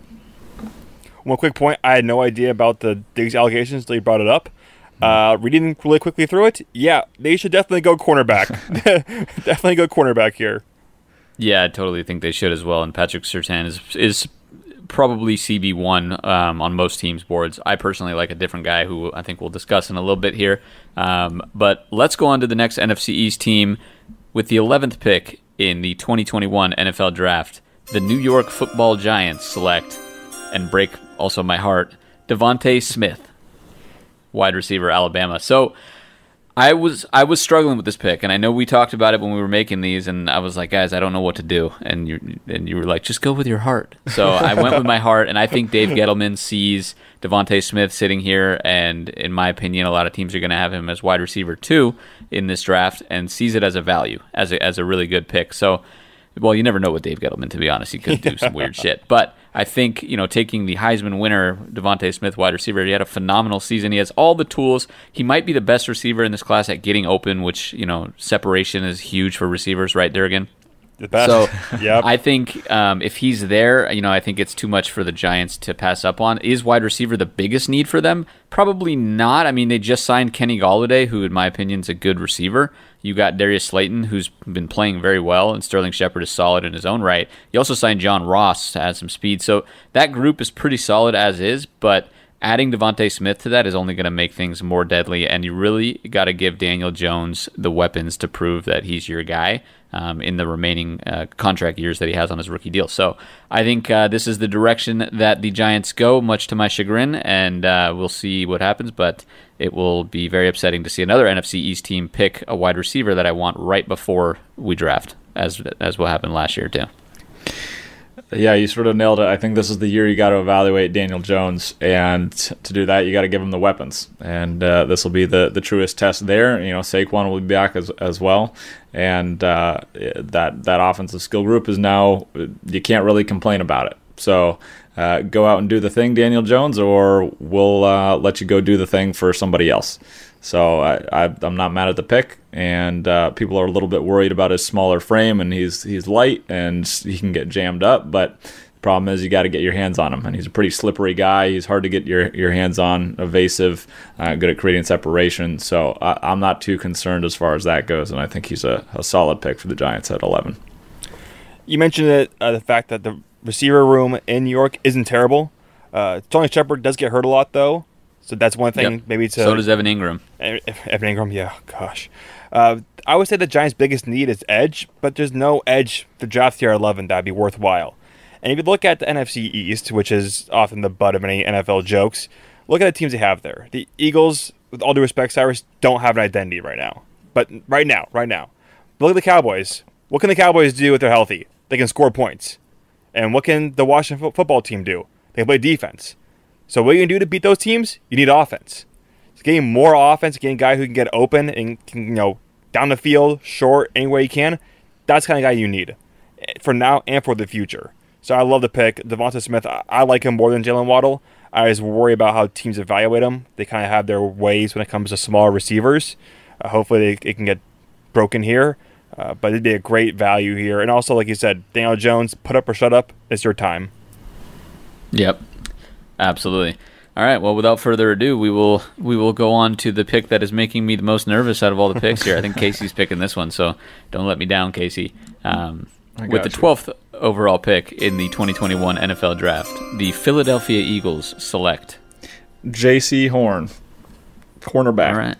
One quick point: I had no idea about the Diggs allegations until you brought it up. Uh, reading really quickly through it, yeah, they should definitely go cornerback. definitely go cornerback here. Yeah, I totally think they should as well. And Patrick Surtain is is probably CB one um, on most teams' boards. I personally like a different guy who I think we'll discuss in a little bit here. Um, but let's go on to the next NFC East team with the 11th pick in the 2021 NFL Draft. The New York Football Giants select and break also my heart DeVonta Smith, wide receiver Alabama. So I was I was struggling with this pick, and I know we talked about it when we were making these, and I was like, guys, I don't know what to do, and you and you were like, just go with your heart. So I went with my heart, and I think Dave Gettleman sees DeVonta Smith sitting here, and in my opinion, a lot of teams are going to have him as wide receiver two in this draft, and sees it as a value, as a, as a really good pick. So well, you never know with Dave Gettleman. To be honest, he could do some weird shit. But I think you know, taking the Heisman winner DeVonta Smith, wide receiver, he had a phenomenal season. He has all the tools. He might be the best receiver in this class at getting open, which you know, separation is huge for receivers, right, Durgan? The best. So yep. I think um, if he's there, you know, I think it's too much for the Giants to pass up on. Is wide receiver the biggest need for them? Probably not. I mean, they just signed Kenny Golladay, who, in my opinion, is a good receiver. You got Darius Slayton, who's been playing very well, and Sterling Shepard is solid in his own right. You also signed John Ross to add some speed. So that group is pretty solid as is, but adding DeVonta Smith to that is only going to make things more deadly, and you really got to give Daniel Jones the weapons to prove that he's your guy um, in the remaining uh, contract years that he has on his rookie deal. So I think uh, this is the direction that the Giants go, much to my chagrin, and uh, we'll see what happens. But it will be very upsetting to see another NFC East team pick a wide receiver that I want right before we draft, as as what happened last year too. Yeah, you sort of nailed it. I think this is the year you got to evaluate Daniel Jones, and to do that, you got to give him the weapons, and uh, this will be the the truest test there. You know, Saquon will be back as as well, and uh, that that offensive skill group is now you can't really complain about it. So uh, go out and do the thing, Daniel Jones, or we'll uh, let you go do the thing for somebody else. So I, I, am not mad at the pick, and uh, people are a little bit worried about his smaller frame, and he's he's light and he can get jammed up. But the problem is you got to get your hands on him, and he's a pretty slippery guy. He's hard to get your your hands on, evasive, uh, good at creating separation. So I, am not too concerned as far as that goes, and I think he's a, a solid pick for the Giants at 11. You mentioned it, uh, the fact that the receiver room in New York isn't terrible. Uh, Tony Shepard does get hurt a lot though. So that's one thing, yep. maybe to. So does Evan Engram. Evan Engram, yeah, gosh. Uh, I would say the Giants' biggest need is edge, but there's no edge for draft tier 11 that'd be worthwhile. And if you look at the NFC East, which is often the butt of any NFL jokes, look at the teams they have there. The Eagles, with all due respect, Cyrus, don't have an identity right now. But right now, right now. But look at the Cowboys. What can the Cowboys do if they're healthy? They can score points. And what can the Washington football team do? They can play defense. So what you can do to beat those teams? You need offense. It's getting more offense, getting a guy who can get open and can, you know, down the field, short, any way you can. That's the kind of guy you need for now and for the future. So I love the pick. Devonta Smith, I, like him more than Jaylen Waddle. I just worry about how teams evaluate him. They kind of have their ways when it comes to smaller receivers. Uh, hopefully, they, it can get broken here. Uh, but it'd be a great value here. And also, like you said, Daniel Jones, put up or shut up. It's your time. Yep. Absolutely. All right. Well, without further ado, we will we will go on to the pick that is making me the most nervous out of all the picks here. I think Casey's picking this one, so don't let me down, Casey. Um, with the twelfth overall pick in the 2021 NFL Draft, the Philadelphia Eagles select Jaycee Horn, cornerback. All right.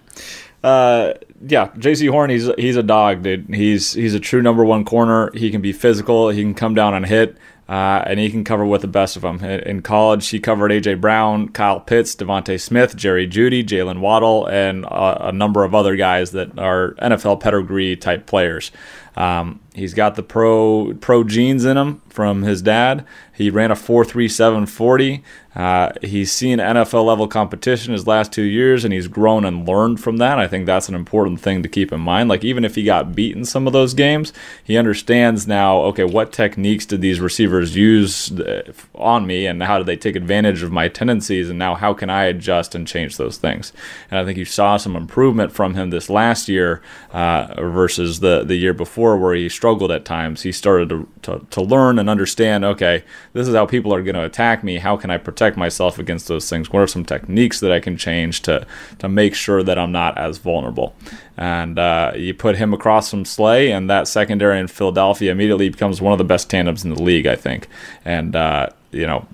Uh, yeah, Jaycee Horn, he's he's a dog, dude. He's he's a true number one corner. He can be physical. He can come down and hit uh, and he can cover with the best of them. In college, he covered A.J. Brown, Kyle Pitts, DeVonta Smith, Jerry Jeudy, Jaylen Waddle, and a, a number of other guys that are NFL pedigree type players. Um, he's got the pro pro genes in him from his dad. He ran a 4.3740. Uh, he's seen NFL level competition his last two years, and he's grown and learned from that. I think that's an important thing to keep in mind. Like even if he got beaten some of those games, he understands now. Okay, what techniques did these receivers use uh, on me, and how did they take advantage of my tendencies, and now how can I adjust and change those things? And I think you saw some improvement from him this last year uh, versus the the year before, where he struggled at times. He started to, to, to learn and understand. Okay, this is how people are going to attack me. How can I protect myself against those things? What are some techniques that I can change to to make sure that I'm not as vulnerable? And uh, you put him across from Slay, and that secondary in Philadelphia immediately becomes one of the best tandems in the league, I think. And uh, you know.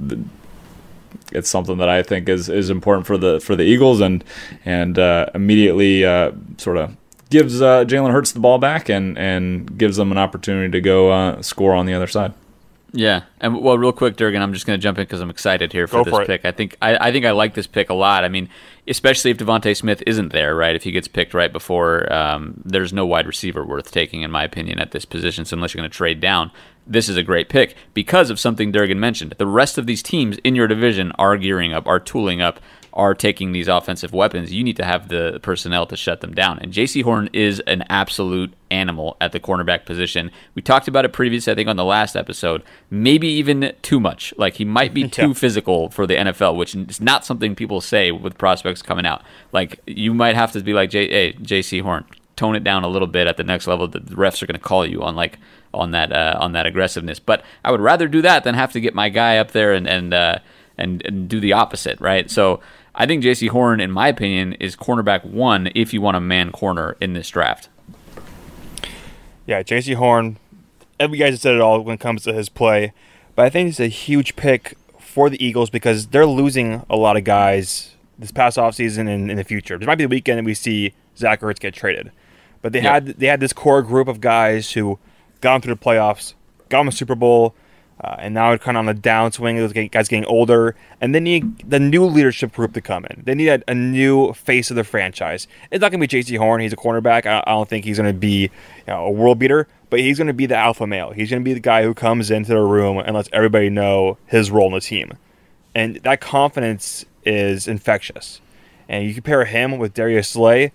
it's something that I think is, is important for the for the Eagles, and and uh, immediately uh, sort of gives uh, Jalen Hurts the ball back and and gives them an opportunity to go uh, score on the other side. Yeah, and well, real quick, Durgan, I'm just going to jump in because I'm excited here for Go this for pick. I think I, I, think I like this pick a lot. I mean, especially if DeVonta Smith isn't there, right? If he gets picked right before, um, there's no wide receiver worth taking, in my opinion, at this position. So unless you're going to trade down, this is a great pick because of something Durgan mentioned. The rest of these teams in your division are gearing up, are tooling up are taking these offensive weapons, you need to have the personnel to shut them down. And Jaycee Horn is an absolute animal at the cornerback position. We talked about it previously, I think, on the last episode. Maybe even too much. Like he might be too yeah. physical for the NFL, which is not something people say with prospects coming out. Like you might have to be like, J- hey, Jaycee Horn, tone it down a little bit at the next level. The refs are going to call you on like on that uh, on that aggressiveness. But I would rather do that than have to get my guy up there and and uh, and, and do the opposite, right? So I think Jaycee Horn, in my opinion, is cornerback one if you want a man corner in this draft. Yeah, Jaycee Horn. Every guy said it all when it comes to his play, but I think he's a huge pick for the Eagles because they're losing a lot of guys this past offseason and in the future. This might be the weekend that we see Zach Ertz get traded. But they had they had this core group of guys who got them through the playoffs, got them a Super Bowl, uh, and now it's kind of on the downswing. Those guys getting older, and then need the new leadership group to come in. They need a, a new face of the franchise. It's not going to be Jaycee Horn. He's a cornerback. I, I don't think he's going to be you know, a world beater, but he's going to be the alpha male. He's going to be the guy who comes into the room and lets everybody know his role in the team, and that confidence is infectious. And you compare him with Darius Slay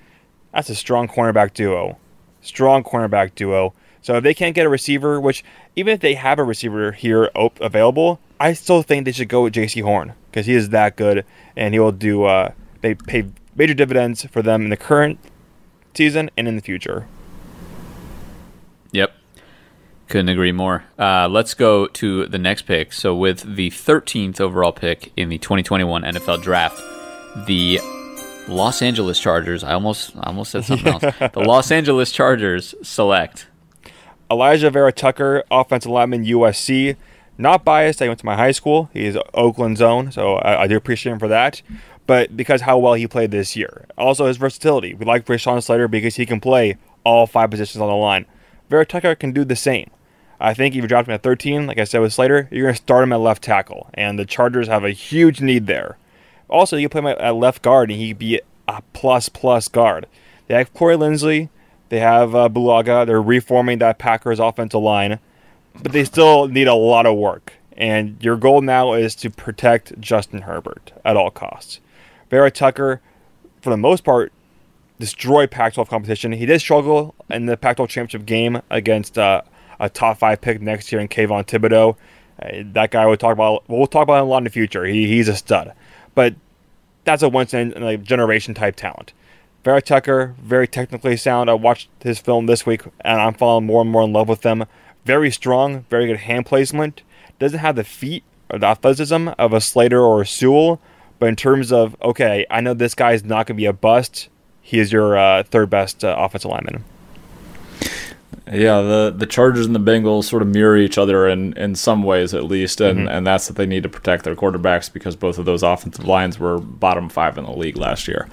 that's a strong cornerback duo. Strong cornerback duo. So if they can't get a receiver, which even if they have a receiver here available, I still think they should go with Jaycee Horn because he is that good and he will do uh, they pay major dividends for them in the current season and in the future. Yep. Couldn't agree more. Uh, let's go to the next pick. So, with the 13th overall pick in the 2021 NFL Draft, the Los Angeles Chargers. I almost I almost said something else. The Los Angeles Chargers select Alijah Vera Tucker, offensive lineman, USC. Not biased. I went to my high school. He's Oakland zone, so I, I, do appreciate him for that. But because how well he played this year, also his versatility. We like Rashawn Slater because he can play all five positions on the line. Vera Tucker can do the same. I think if you dropped him at 13, like I said with Slater, you're going to start him at left tackle, and the Chargers have a huge need there. Also, you can play him at left guard, and he'd be a plus plus guard. They have Corey Linsley, they have uh, Bulaga. They're reforming that Packers offensive line, but they still need a lot of work. And your goal now is to protect Justin Herbert at all costs. Vera Tucker, for the most part, destroyed Pac-12 competition. He did struggle in the Pac-12 championship game against uh, a top five pick next year in Kayvon Thibodeaux. Uh, that guy we'll talk about. We'll talk about him a lot in the future. He, he's a stud but that's a once in a generation type talent. Vera Tucker, very technically sound. I watched his film this week and I'm falling more and more in love with them. Very strong, very good hand placement. Doesn't have the feet or the athleticism of a Slater or a Sewell, but in terms of, okay, I know this guy is not going to be a bust, he is your uh, third best uh, offensive lineman. Yeah, the the Chargers and the Bengals sort of mirror each other in, in some ways at least, and, mm-hmm. and that's that they need to protect their quarterbacks because both of those offensive lines were bottom five in the league last year.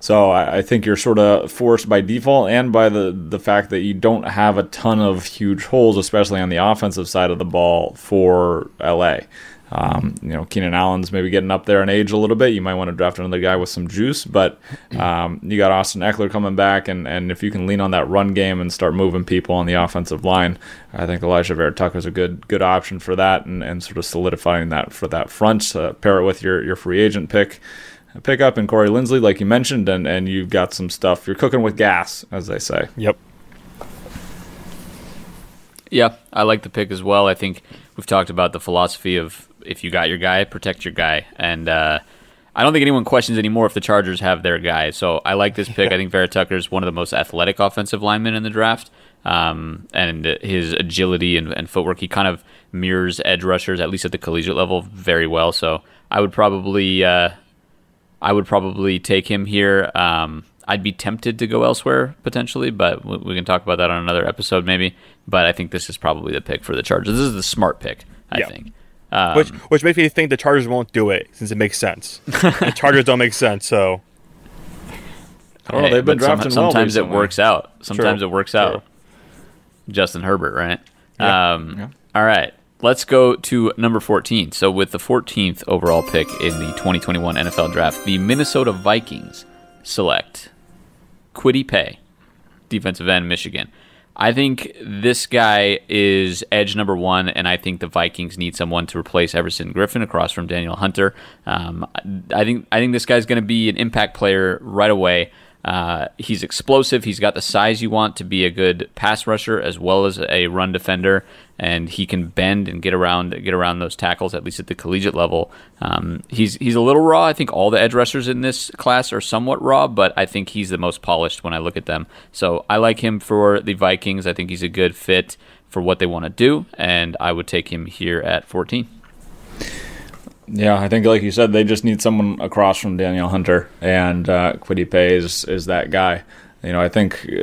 So I, I think you're sort of forced by default and by the the fact that you don't have a ton of huge holes, especially on the offensive side of the ball for LA. Um, you know, Keenan Allen's maybe getting up there in age a little bit. You might want to draft another guy with some juice, but um, you got Austin Ekeler coming back, and, and if you can lean on that run game and start moving people on the offensive line, I think Alijah Vera Tucker is a good good option for that, and, and sort of solidifying that for that front. Uh, pair it with your your free agent pick. Pick up in Corey Linsley, like you mentioned, and, and you've got some stuff. You're cooking with gas, as they say. Yep. Yeah, I like the pick as well. I think we've talked about the philosophy of if you got your guy, protect your guy. And uh, I don't think anyone questions anymore if the Chargers have their guy. So I like this pick. I think Vera Tucker is one of the most athletic offensive linemen in the draft. Um, and his agility and, and, footwork, he kind of mirrors edge rushers, at least at the collegiate level, very well. So I would probably, uh, I would probably take him here. Um, I'd be tempted to go elsewhere potentially, but we can talk about that on another episode maybe. But I think this is probably the pick for the Chargers. This is the smart pick, I think. Um, which which makes me think the Chargers won't do it since it makes sense. the Chargers don't make sense, so. I don't know. They've been drafting some, Sometimes it works out. Sometimes True. it works out. True. Justin Herbert, right? Yeah. Um, yeah. All right. Let's go to number 14. So, with the 14th overall pick in the 2021 NFL Draft, the Minnesota Vikings select Kwity Paye, defensive end, Michigan. I think this guy is edge number one, and I think the Vikings need someone to replace Everson Griffen across from Danielle Hunter. Um, I think I think this guy's going to be an impact player right away. Uh, he's explosive. He's got the size you want to be a good pass rusher as well as a run defender, and he can bend and get around get around those tackles at least at the collegiate level. Um, he's he's a little raw. I think all the edge rushers in this class are somewhat raw, but I think he's the most polished when I look at them. So I like him for the Vikings. I think he's a good fit for what they want to do, and I would take him here at 14. Yeah, I think like you said, they just need someone across from Danielle Hunter, and uh, Paye is is that guy. You know, I think uh,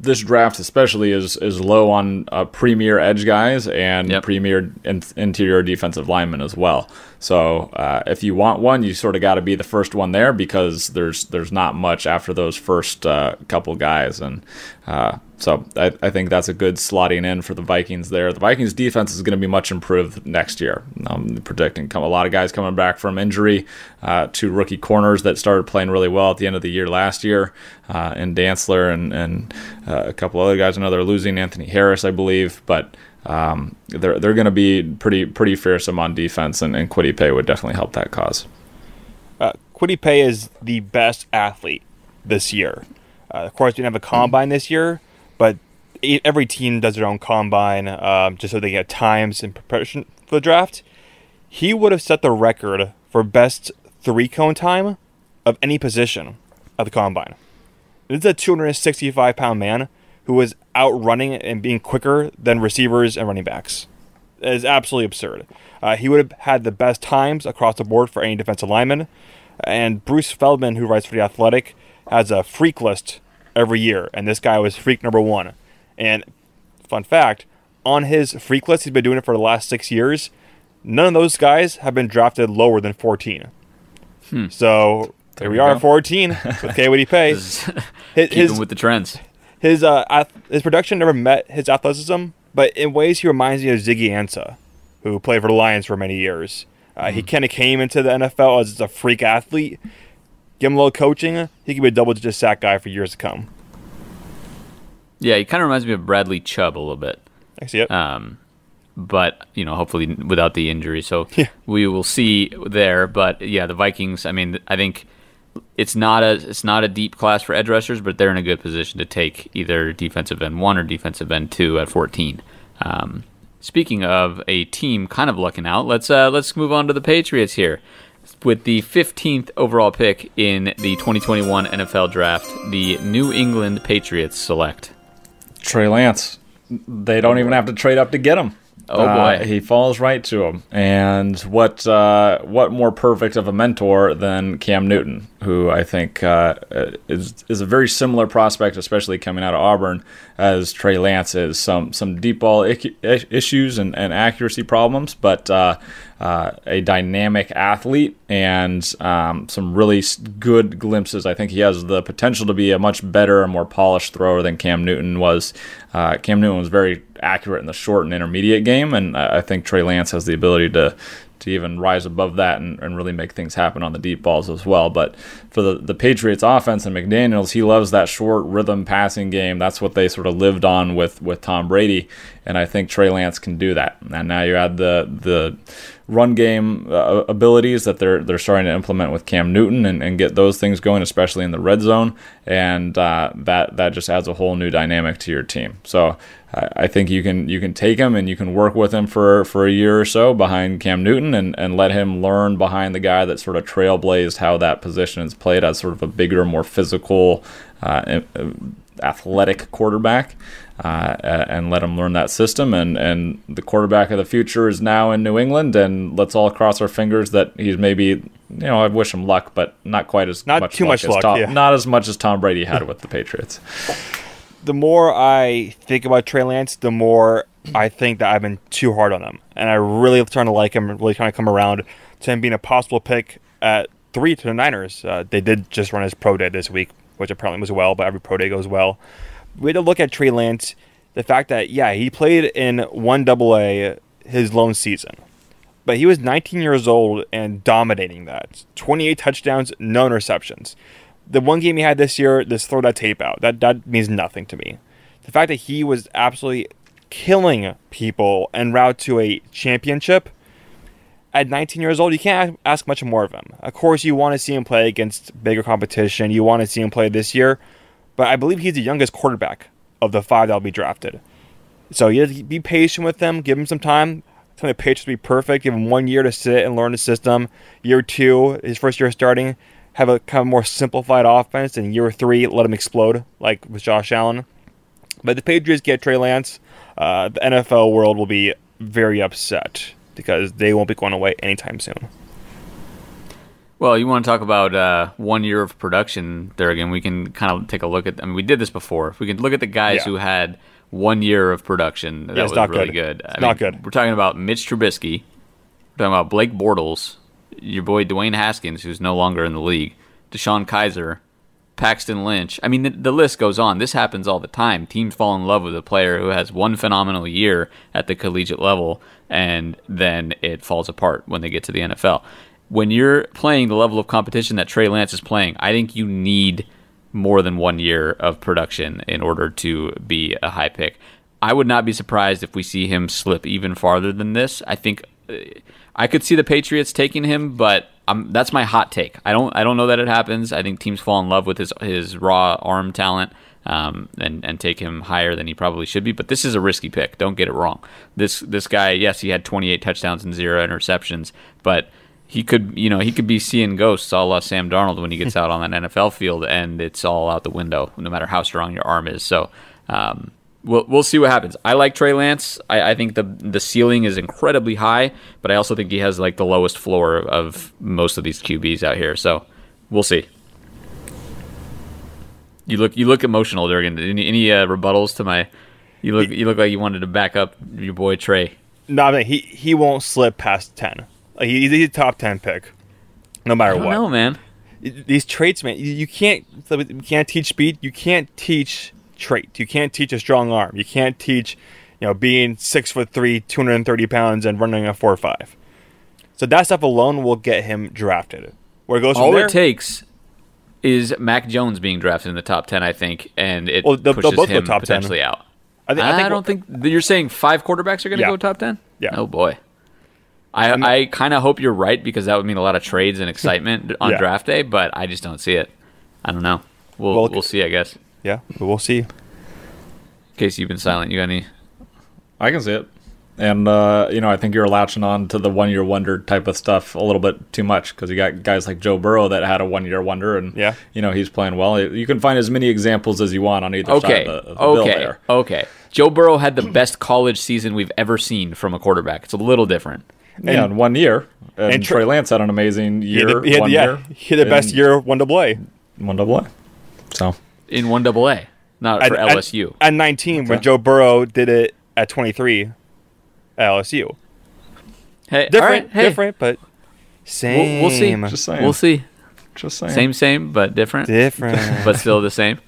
this draft especially is is low on uh, premier edge guys and Yep. premier in- interior defensive linemen as well. So uh, if you want one, you sort of got to be the first one there because there's there's not much after those first uh, couple guys, and uh, so I, I think that's a good slotting in for the Vikings there. The Vikings defense is going to be much improved next year. I'm predicting come a lot of guys coming back from injury, uh, two rookie corners that started playing really well at the end of the year last year, uh, and Dantzler and and uh, a couple other guys. They're losing Anthony Harris, I believe, but um, they're they're going to be pretty pretty fearsome on defense, and, and Kwity Paye would definitely help that cause. Uh, Kwity Paye is the best athlete this year. Uh, of course, we didn't have a combine this year, but every team does their own combine um, just so they get times in preparation for the draft. He would have set the record for best three cone time of any position at the combine. This is a 265 pound man who was outrunning and being quicker than receivers and running backs. It is absolutely absurd. Uh, he would have had the best times across the board for any defensive lineman. And Bruce Feldman, who writes for The Athletic, has a freak list every year. And this guy was freak number one. And fun fact on his freak list, he's been doing it for the last six years. None of those guys have been drafted lower than 14. So here we are go. at 14 with. Kwity Paye. His, Keep his, with the trends. His uh ath- his production never met his athleticism, but in ways he reminds me of Ziggy Ansah, who played for the Lions for many years. Uh, He kind of came into the NFL as a freak athlete. Give him a little coaching, he could be a double-digit sack guy for years to come. Yeah, he kind of reminds me of Bradley Chubb a little bit. I see it. um, but you know, hopefully without the injury. So Yeah. we will see there. But yeah, the Vikings. I mean, I think it's not a it's not a deep class for edge rushers, but they're in a good position to take either defensive end one or defensive end two at fourteen. Um, speaking of a team kind of lucking out, let's uh, let's move on to the Patriots here. With the 15th overall pick in the 2021 NFL Draft, the New England Patriots select. Trey Lance. They don't even have to trade up to get him. Oh, Uh, boy. he falls right to him. And what uh, what more perfect of a mentor than Cam Newton, who I think uh, is is a very similar prospect, especially coming out of Auburn, as Trey Lance is. Some some deep ball issues and, and accuracy problems, but uh, a dynamic athlete and um, some really good glimpses. I think he has the potential to be a much better and more polished thrower than Cam Newton was. Uh, Cam Newton was very accurate in the short and intermediate game, and I I think Trey Lance has the ability to to even rise above that and, and really make things happen on the deep balls as well. But for the, the Patriots offense and McDaniels, he loves that short rhythm passing game. That's what they sort of lived on with, with Tom Brady. And I think Trey Lance can do that. And now you add the the run game uh, abilities that they're they're starting to implement with Cam Newton and, and get those things going, especially in the red zone. And uh, that that just adds a whole new dynamic to your team. So I think you can you can take him and you can work with him for, for a year or so behind Cam Newton and, and let him learn behind the guy that sort of trailblazed how that position is played as sort of a bigger, more physical, uh, athletic quarterback. Uh, and let him learn that system. And, and the quarterback of the future is now in New England. And let's all cross our fingers that he's maybe, you know, I wish him luck, but not quite as Not much too much as luck, Tom, yeah. not as much as Tom Brady had with the Patriots. the more I think about Trey Lance, the more I think that I've been too hard on him, and I really trying to like him, really trying to come around to him being a possible pick at three to the Niners. Uh, they did just run his pro day this week, which apparently was well, but every pro day goes well. We had to look at Trey Lance, the fact that yeah, he played in one double A his lone season. But he was 19 years old and dominating that. 28 touchdowns, no interceptions. The one game he had this year, just throw that tape out. That that means nothing to me. The fact that he was absolutely killing people en route to a championship at 19 years old, you can't ask much more of him. Of course, you want to see him play against bigger competition. You want to see him play this year, but I believe he's the youngest quarterback of the five that'll be drafted. So you be patient with them. Give him some time. Tell the Patriots to be perfect. Give him one year to sit and learn the system. Year two, his first year starting, have a kind of more simplified offense. And year three, let him explode like with Josh Allen. But the Patriots get Trey Lance. Uh, the NFL world will be very upset because they won't be going away anytime soon. Well, you want to talk about uh, one year of production there again? We can kind of take a look at. I mean, we did this before. If we can look at the guys Yeah. who had one year of production, that Yeah, was not really good. good. It's I not mean, good. We're talking about Mitch Trubisky. We're talking about Blake Bortles, your boy Dwayne Haskins, who's no longer in the league, DeShone Kizer, Paxton Lynch. I mean, the, the list goes on. This happens all the time. Teams fall in love with a player who has one phenomenal year at the collegiate level, and then it falls apart when they get to the NFL. When you're playing the level of competition that Trey Lance is playing, I think you need more than one year of production in order to be a high pick. I would not be surprised if we see him slip even farther than this. I think uh, I could see the Patriots taking him, but um, that's my hot take. I don't I don't know that it happens. I think teams fall in love with his his raw arm talent um, and and take him higher than he probably should be. But this is a risky pick. Don't get it wrong. This this guy, yes, he had 28 touchdowns and zero interceptions, but he could you know he could be seeing ghosts a la Sam Darnold when he gets out on that NFL field, and it's all out the window, no matter how strong your arm is. So. Um, We'll, we'll see what happens. I like Trey Lance. I, I think the the ceiling is incredibly high, but I also think he has like the lowest floor of most of these QBs out here. So we'll see. You look you look emotional, Durgan. Any, any uh, rebuttals to my? You look you look like you wanted to back up your boy Trey. No, I mean he he won't slip past ten. Like he, he's a top ten pick, no matter what. know, man. These traits, man, you, you can't you can't teach speed. You can't teach trait. You can't teach a strong arm. You can't teach, you know, being six foot three, two hundred and thirty pounds, and running a four five. So that stuff alone will get him drafted. Where it goes All there, it takes is Mac Jones being drafted in the top ten, I think, and it Well, they'll- they'll pushes both go him top 10. potentially out. I, thi- I, I think don't think you're saying five quarterbacks are going to Yeah. go top ten. Yeah. Oh boy. I I kind of hope you're right because that would mean a lot of trades and excitement on Yeah. draft day, but I just don't see it. I don't know. We'll Well, we'll see. I guess. Yeah, we'll see. In case you've been silent, you got any? I can see it. And, uh, you know, I think you're latching on to the one year wonder type of stuff a little bit too much because you got guys like Joe Burrow that had a one year wonder and, Yeah. you know, he's playing well. You can find as many examples as you want on either Okay. side of the, of the bill okay. there. Okay. Joe Burrow had the best college season we've ever seen from a quarterback. It's a little different. Yeah, in one year. And, and Trey- Trey Lance had an amazing He year. had, he had- one yeah, year. he had the best year one double A. One double A. So, in one double A, not for At- at- LSU. At, 19, when Joe Burrow did it at 23 at LSU. hey, Different, all right, hey, different, but same. we'll see. just saying. We'll see. Just saying. Same, same, but different. Different. but still the same.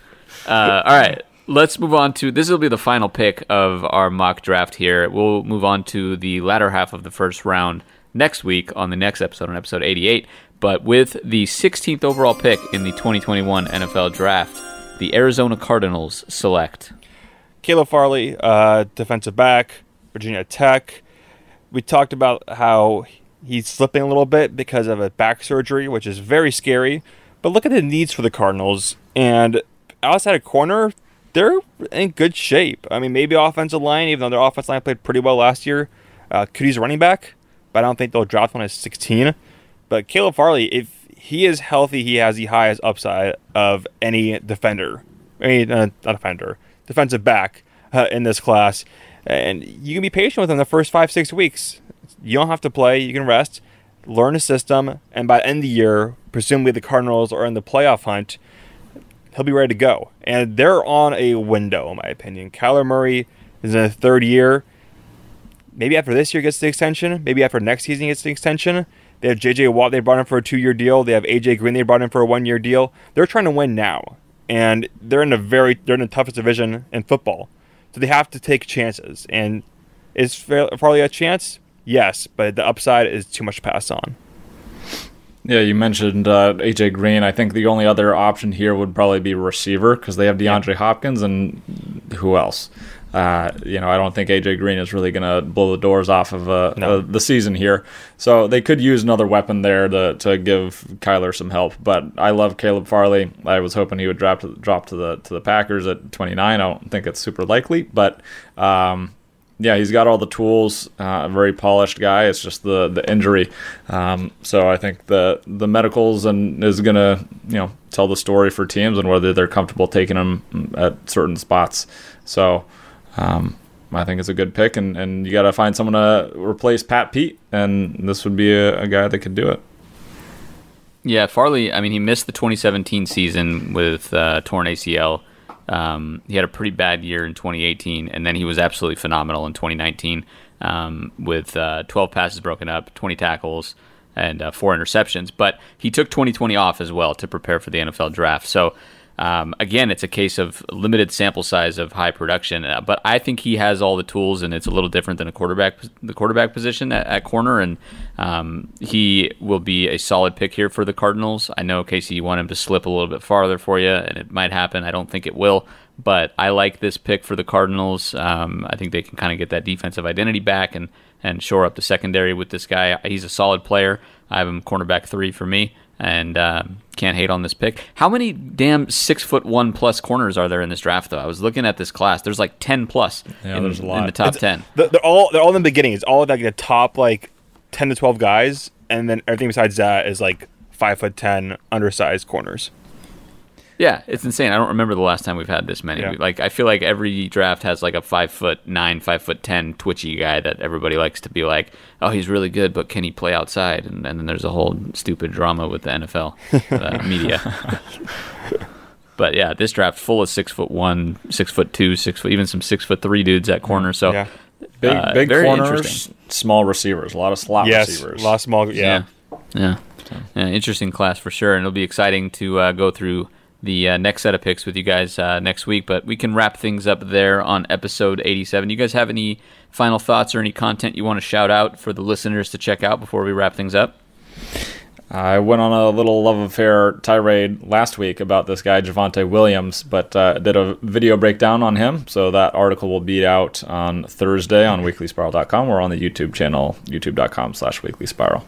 Uh, all right, let's move on to this. Will be the final pick of our mock draft here. We'll move on to the latter half of the first round next week on the next episode, on episode 88. But with the 16th overall pick in the 2021 NFL Draft, the Arizona Cardinals select. Caleb Farley, uh, defensive back, Virginia Tech. We talked about how he's slipping a little bit because of a back surgery, which is very scary. But look at the needs for the Cardinals. And outside of corner, they're in good shape. I mean, maybe offensive line, even though their offensive line played pretty well last year. Uh, a running back, but I don't think they'll draft one at 16. But Caleb Farley, if he is healthy, he has the highest upside of any defender. Mean, uh, not defender, defensive back uh, in this class. And you can be patient with him the first five, six weeks. You don't have to play. You can rest, learn the system, and by end of the year, presumably the Cardinals are in the playoff hunt. He'll be ready to go. And they're on a window, in my opinion. Kyler Murray is in a third year. Maybe after this year gets the extension. Maybe after next season gets the extension. They have J.J. Watt they brought in for a two-year deal. They have A.J. Green they brought in for a one-year deal. They're trying to win now, and they're in a very they're in the toughest division in football, so they have to take chances. And is Farley a chance? Yes, but the upside is too much to pass on. Yeah, you mentioned uh, AJ Green. I think the only other option here would probably be receiver because they have DeAndre Hopkins and who else? Uh, you know, I don't think AJ Green is really going to blow the doors off of uh, No. uh, the season here. So they could use another weapon there to, to give Kyler some help. But I love Caleb Farley. I was hoping he would drop to, drop to the to the Packers at 29. I don't think it's super likely, but um, yeah, he's got all the tools. Uh, a very polished guy. It's just the the injury. Um, so I think the the medicals and is gonna you know tell the story for teams and whether they're comfortable taking him at certain spots. So um, I think it's a good pick, and, and you got to find someone to replace Pat Pete, and this would be a, a guy that could do it. Yeah, Farley. I mean, he missed the 2017 season with uh, torn ACL. Um, he had a pretty bad year in 2018, and then he was absolutely phenomenal in 2019 um, with uh, 12 passes broken up, 20 tackles, and uh, four interceptions. But he took 2020 off as well to prepare for the NFL draft. So um, again, it's a case of limited sample size of high production, uh, but I think he has all the tools, and it's a little different than a quarterback, the quarterback position at, at corner, and um, he will be a solid pick here for the Cardinals. I know Casey, you want him to slip a little bit farther for you, and it might happen. I don't think it will, but I like this pick for the Cardinals. Um, I think they can kind of get that defensive identity back and and shore up the secondary with this guy. He's a solid player. I have him cornerback three for me and uh, can't hate on this pick. How many damn six foot one plus corners are there in this draft? Though I was looking at this class, there's like ten plus Yeah, in, there's a lot. in the top It's- ten. They're they're all they're all in the beginning. It's all like the top like ten to twelve guys, and then everything besides that is like five foot ten undersized corners. Yeah, it's insane. I don't remember the last time we've had this many. Yeah. Like I feel like every draft has like a five foot nine, five foot ten twitchy guy that everybody likes to be like, oh, he's really good, but can he play outside? And, and then there's a whole stupid drama with the NFL uh, media. but yeah, this draft full of six foot one, six foot two, six foot, even some six foot three dudes at corner. So Yeah. Big uh, big very corners, small receivers, a lot of slot Yes, receivers. a lot of small. Yeah. Yeah. Yeah. Yeah, interesting class for sure, and it'll be exciting to uh, go through the uh, next set of picks with you guys uh, next week. But we can wrap things up there on episode 87. You guys have any final thoughts or any content you want to shout out for the listeners to check out before we wrap things up? I went on a little love affair tirade last week about this guy Javonte Williams, but uh, did a video breakdown on him. So that article will be out on Thursday on weeklyspiral.com or on the YouTube channel, youtube.com slash weeklyspiral.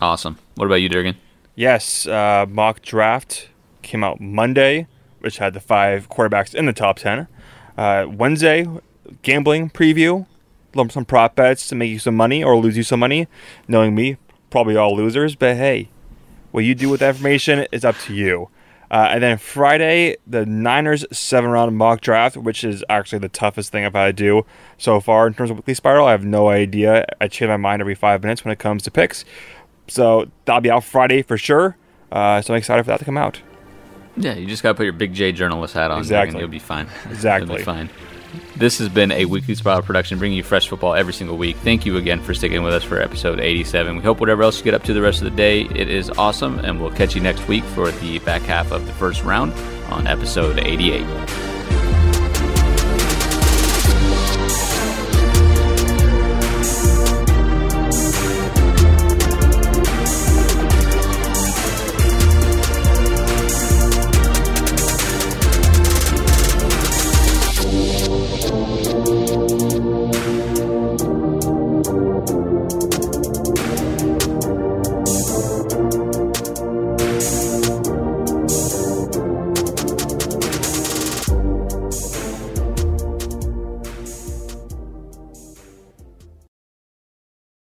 Awesome. What about you, Durgan? Yes, uh, mock draft came out Monday, which had the five quarterbacks in the top 10. Uh, Wednesday, gambling preview, some prop bets to make you some money or lose you some money. Knowing me, probably all losers, but hey, what you do with that information is up to you. Uh, and then Friday, the Niners seven round mock draft, which is actually the toughest thing I've had to do so far in terms of weekly spiral. I have no idea. I change my mind every five minutes when it comes to picks. So that'll be out Friday for sure. Uh, so I'm excited for that to come out. Yeah, you just got to put your Big J journalist hat on. Exactly. You'll be fine. Exactly. You'll be fine. This has been a weekly spiral production, bringing you fresh football every single week. Thank you again for sticking with us for episode 87. We hope whatever else you get up to the rest of the day, it is awesome, and we'll catch you next week for the back half of the first round on episode 88.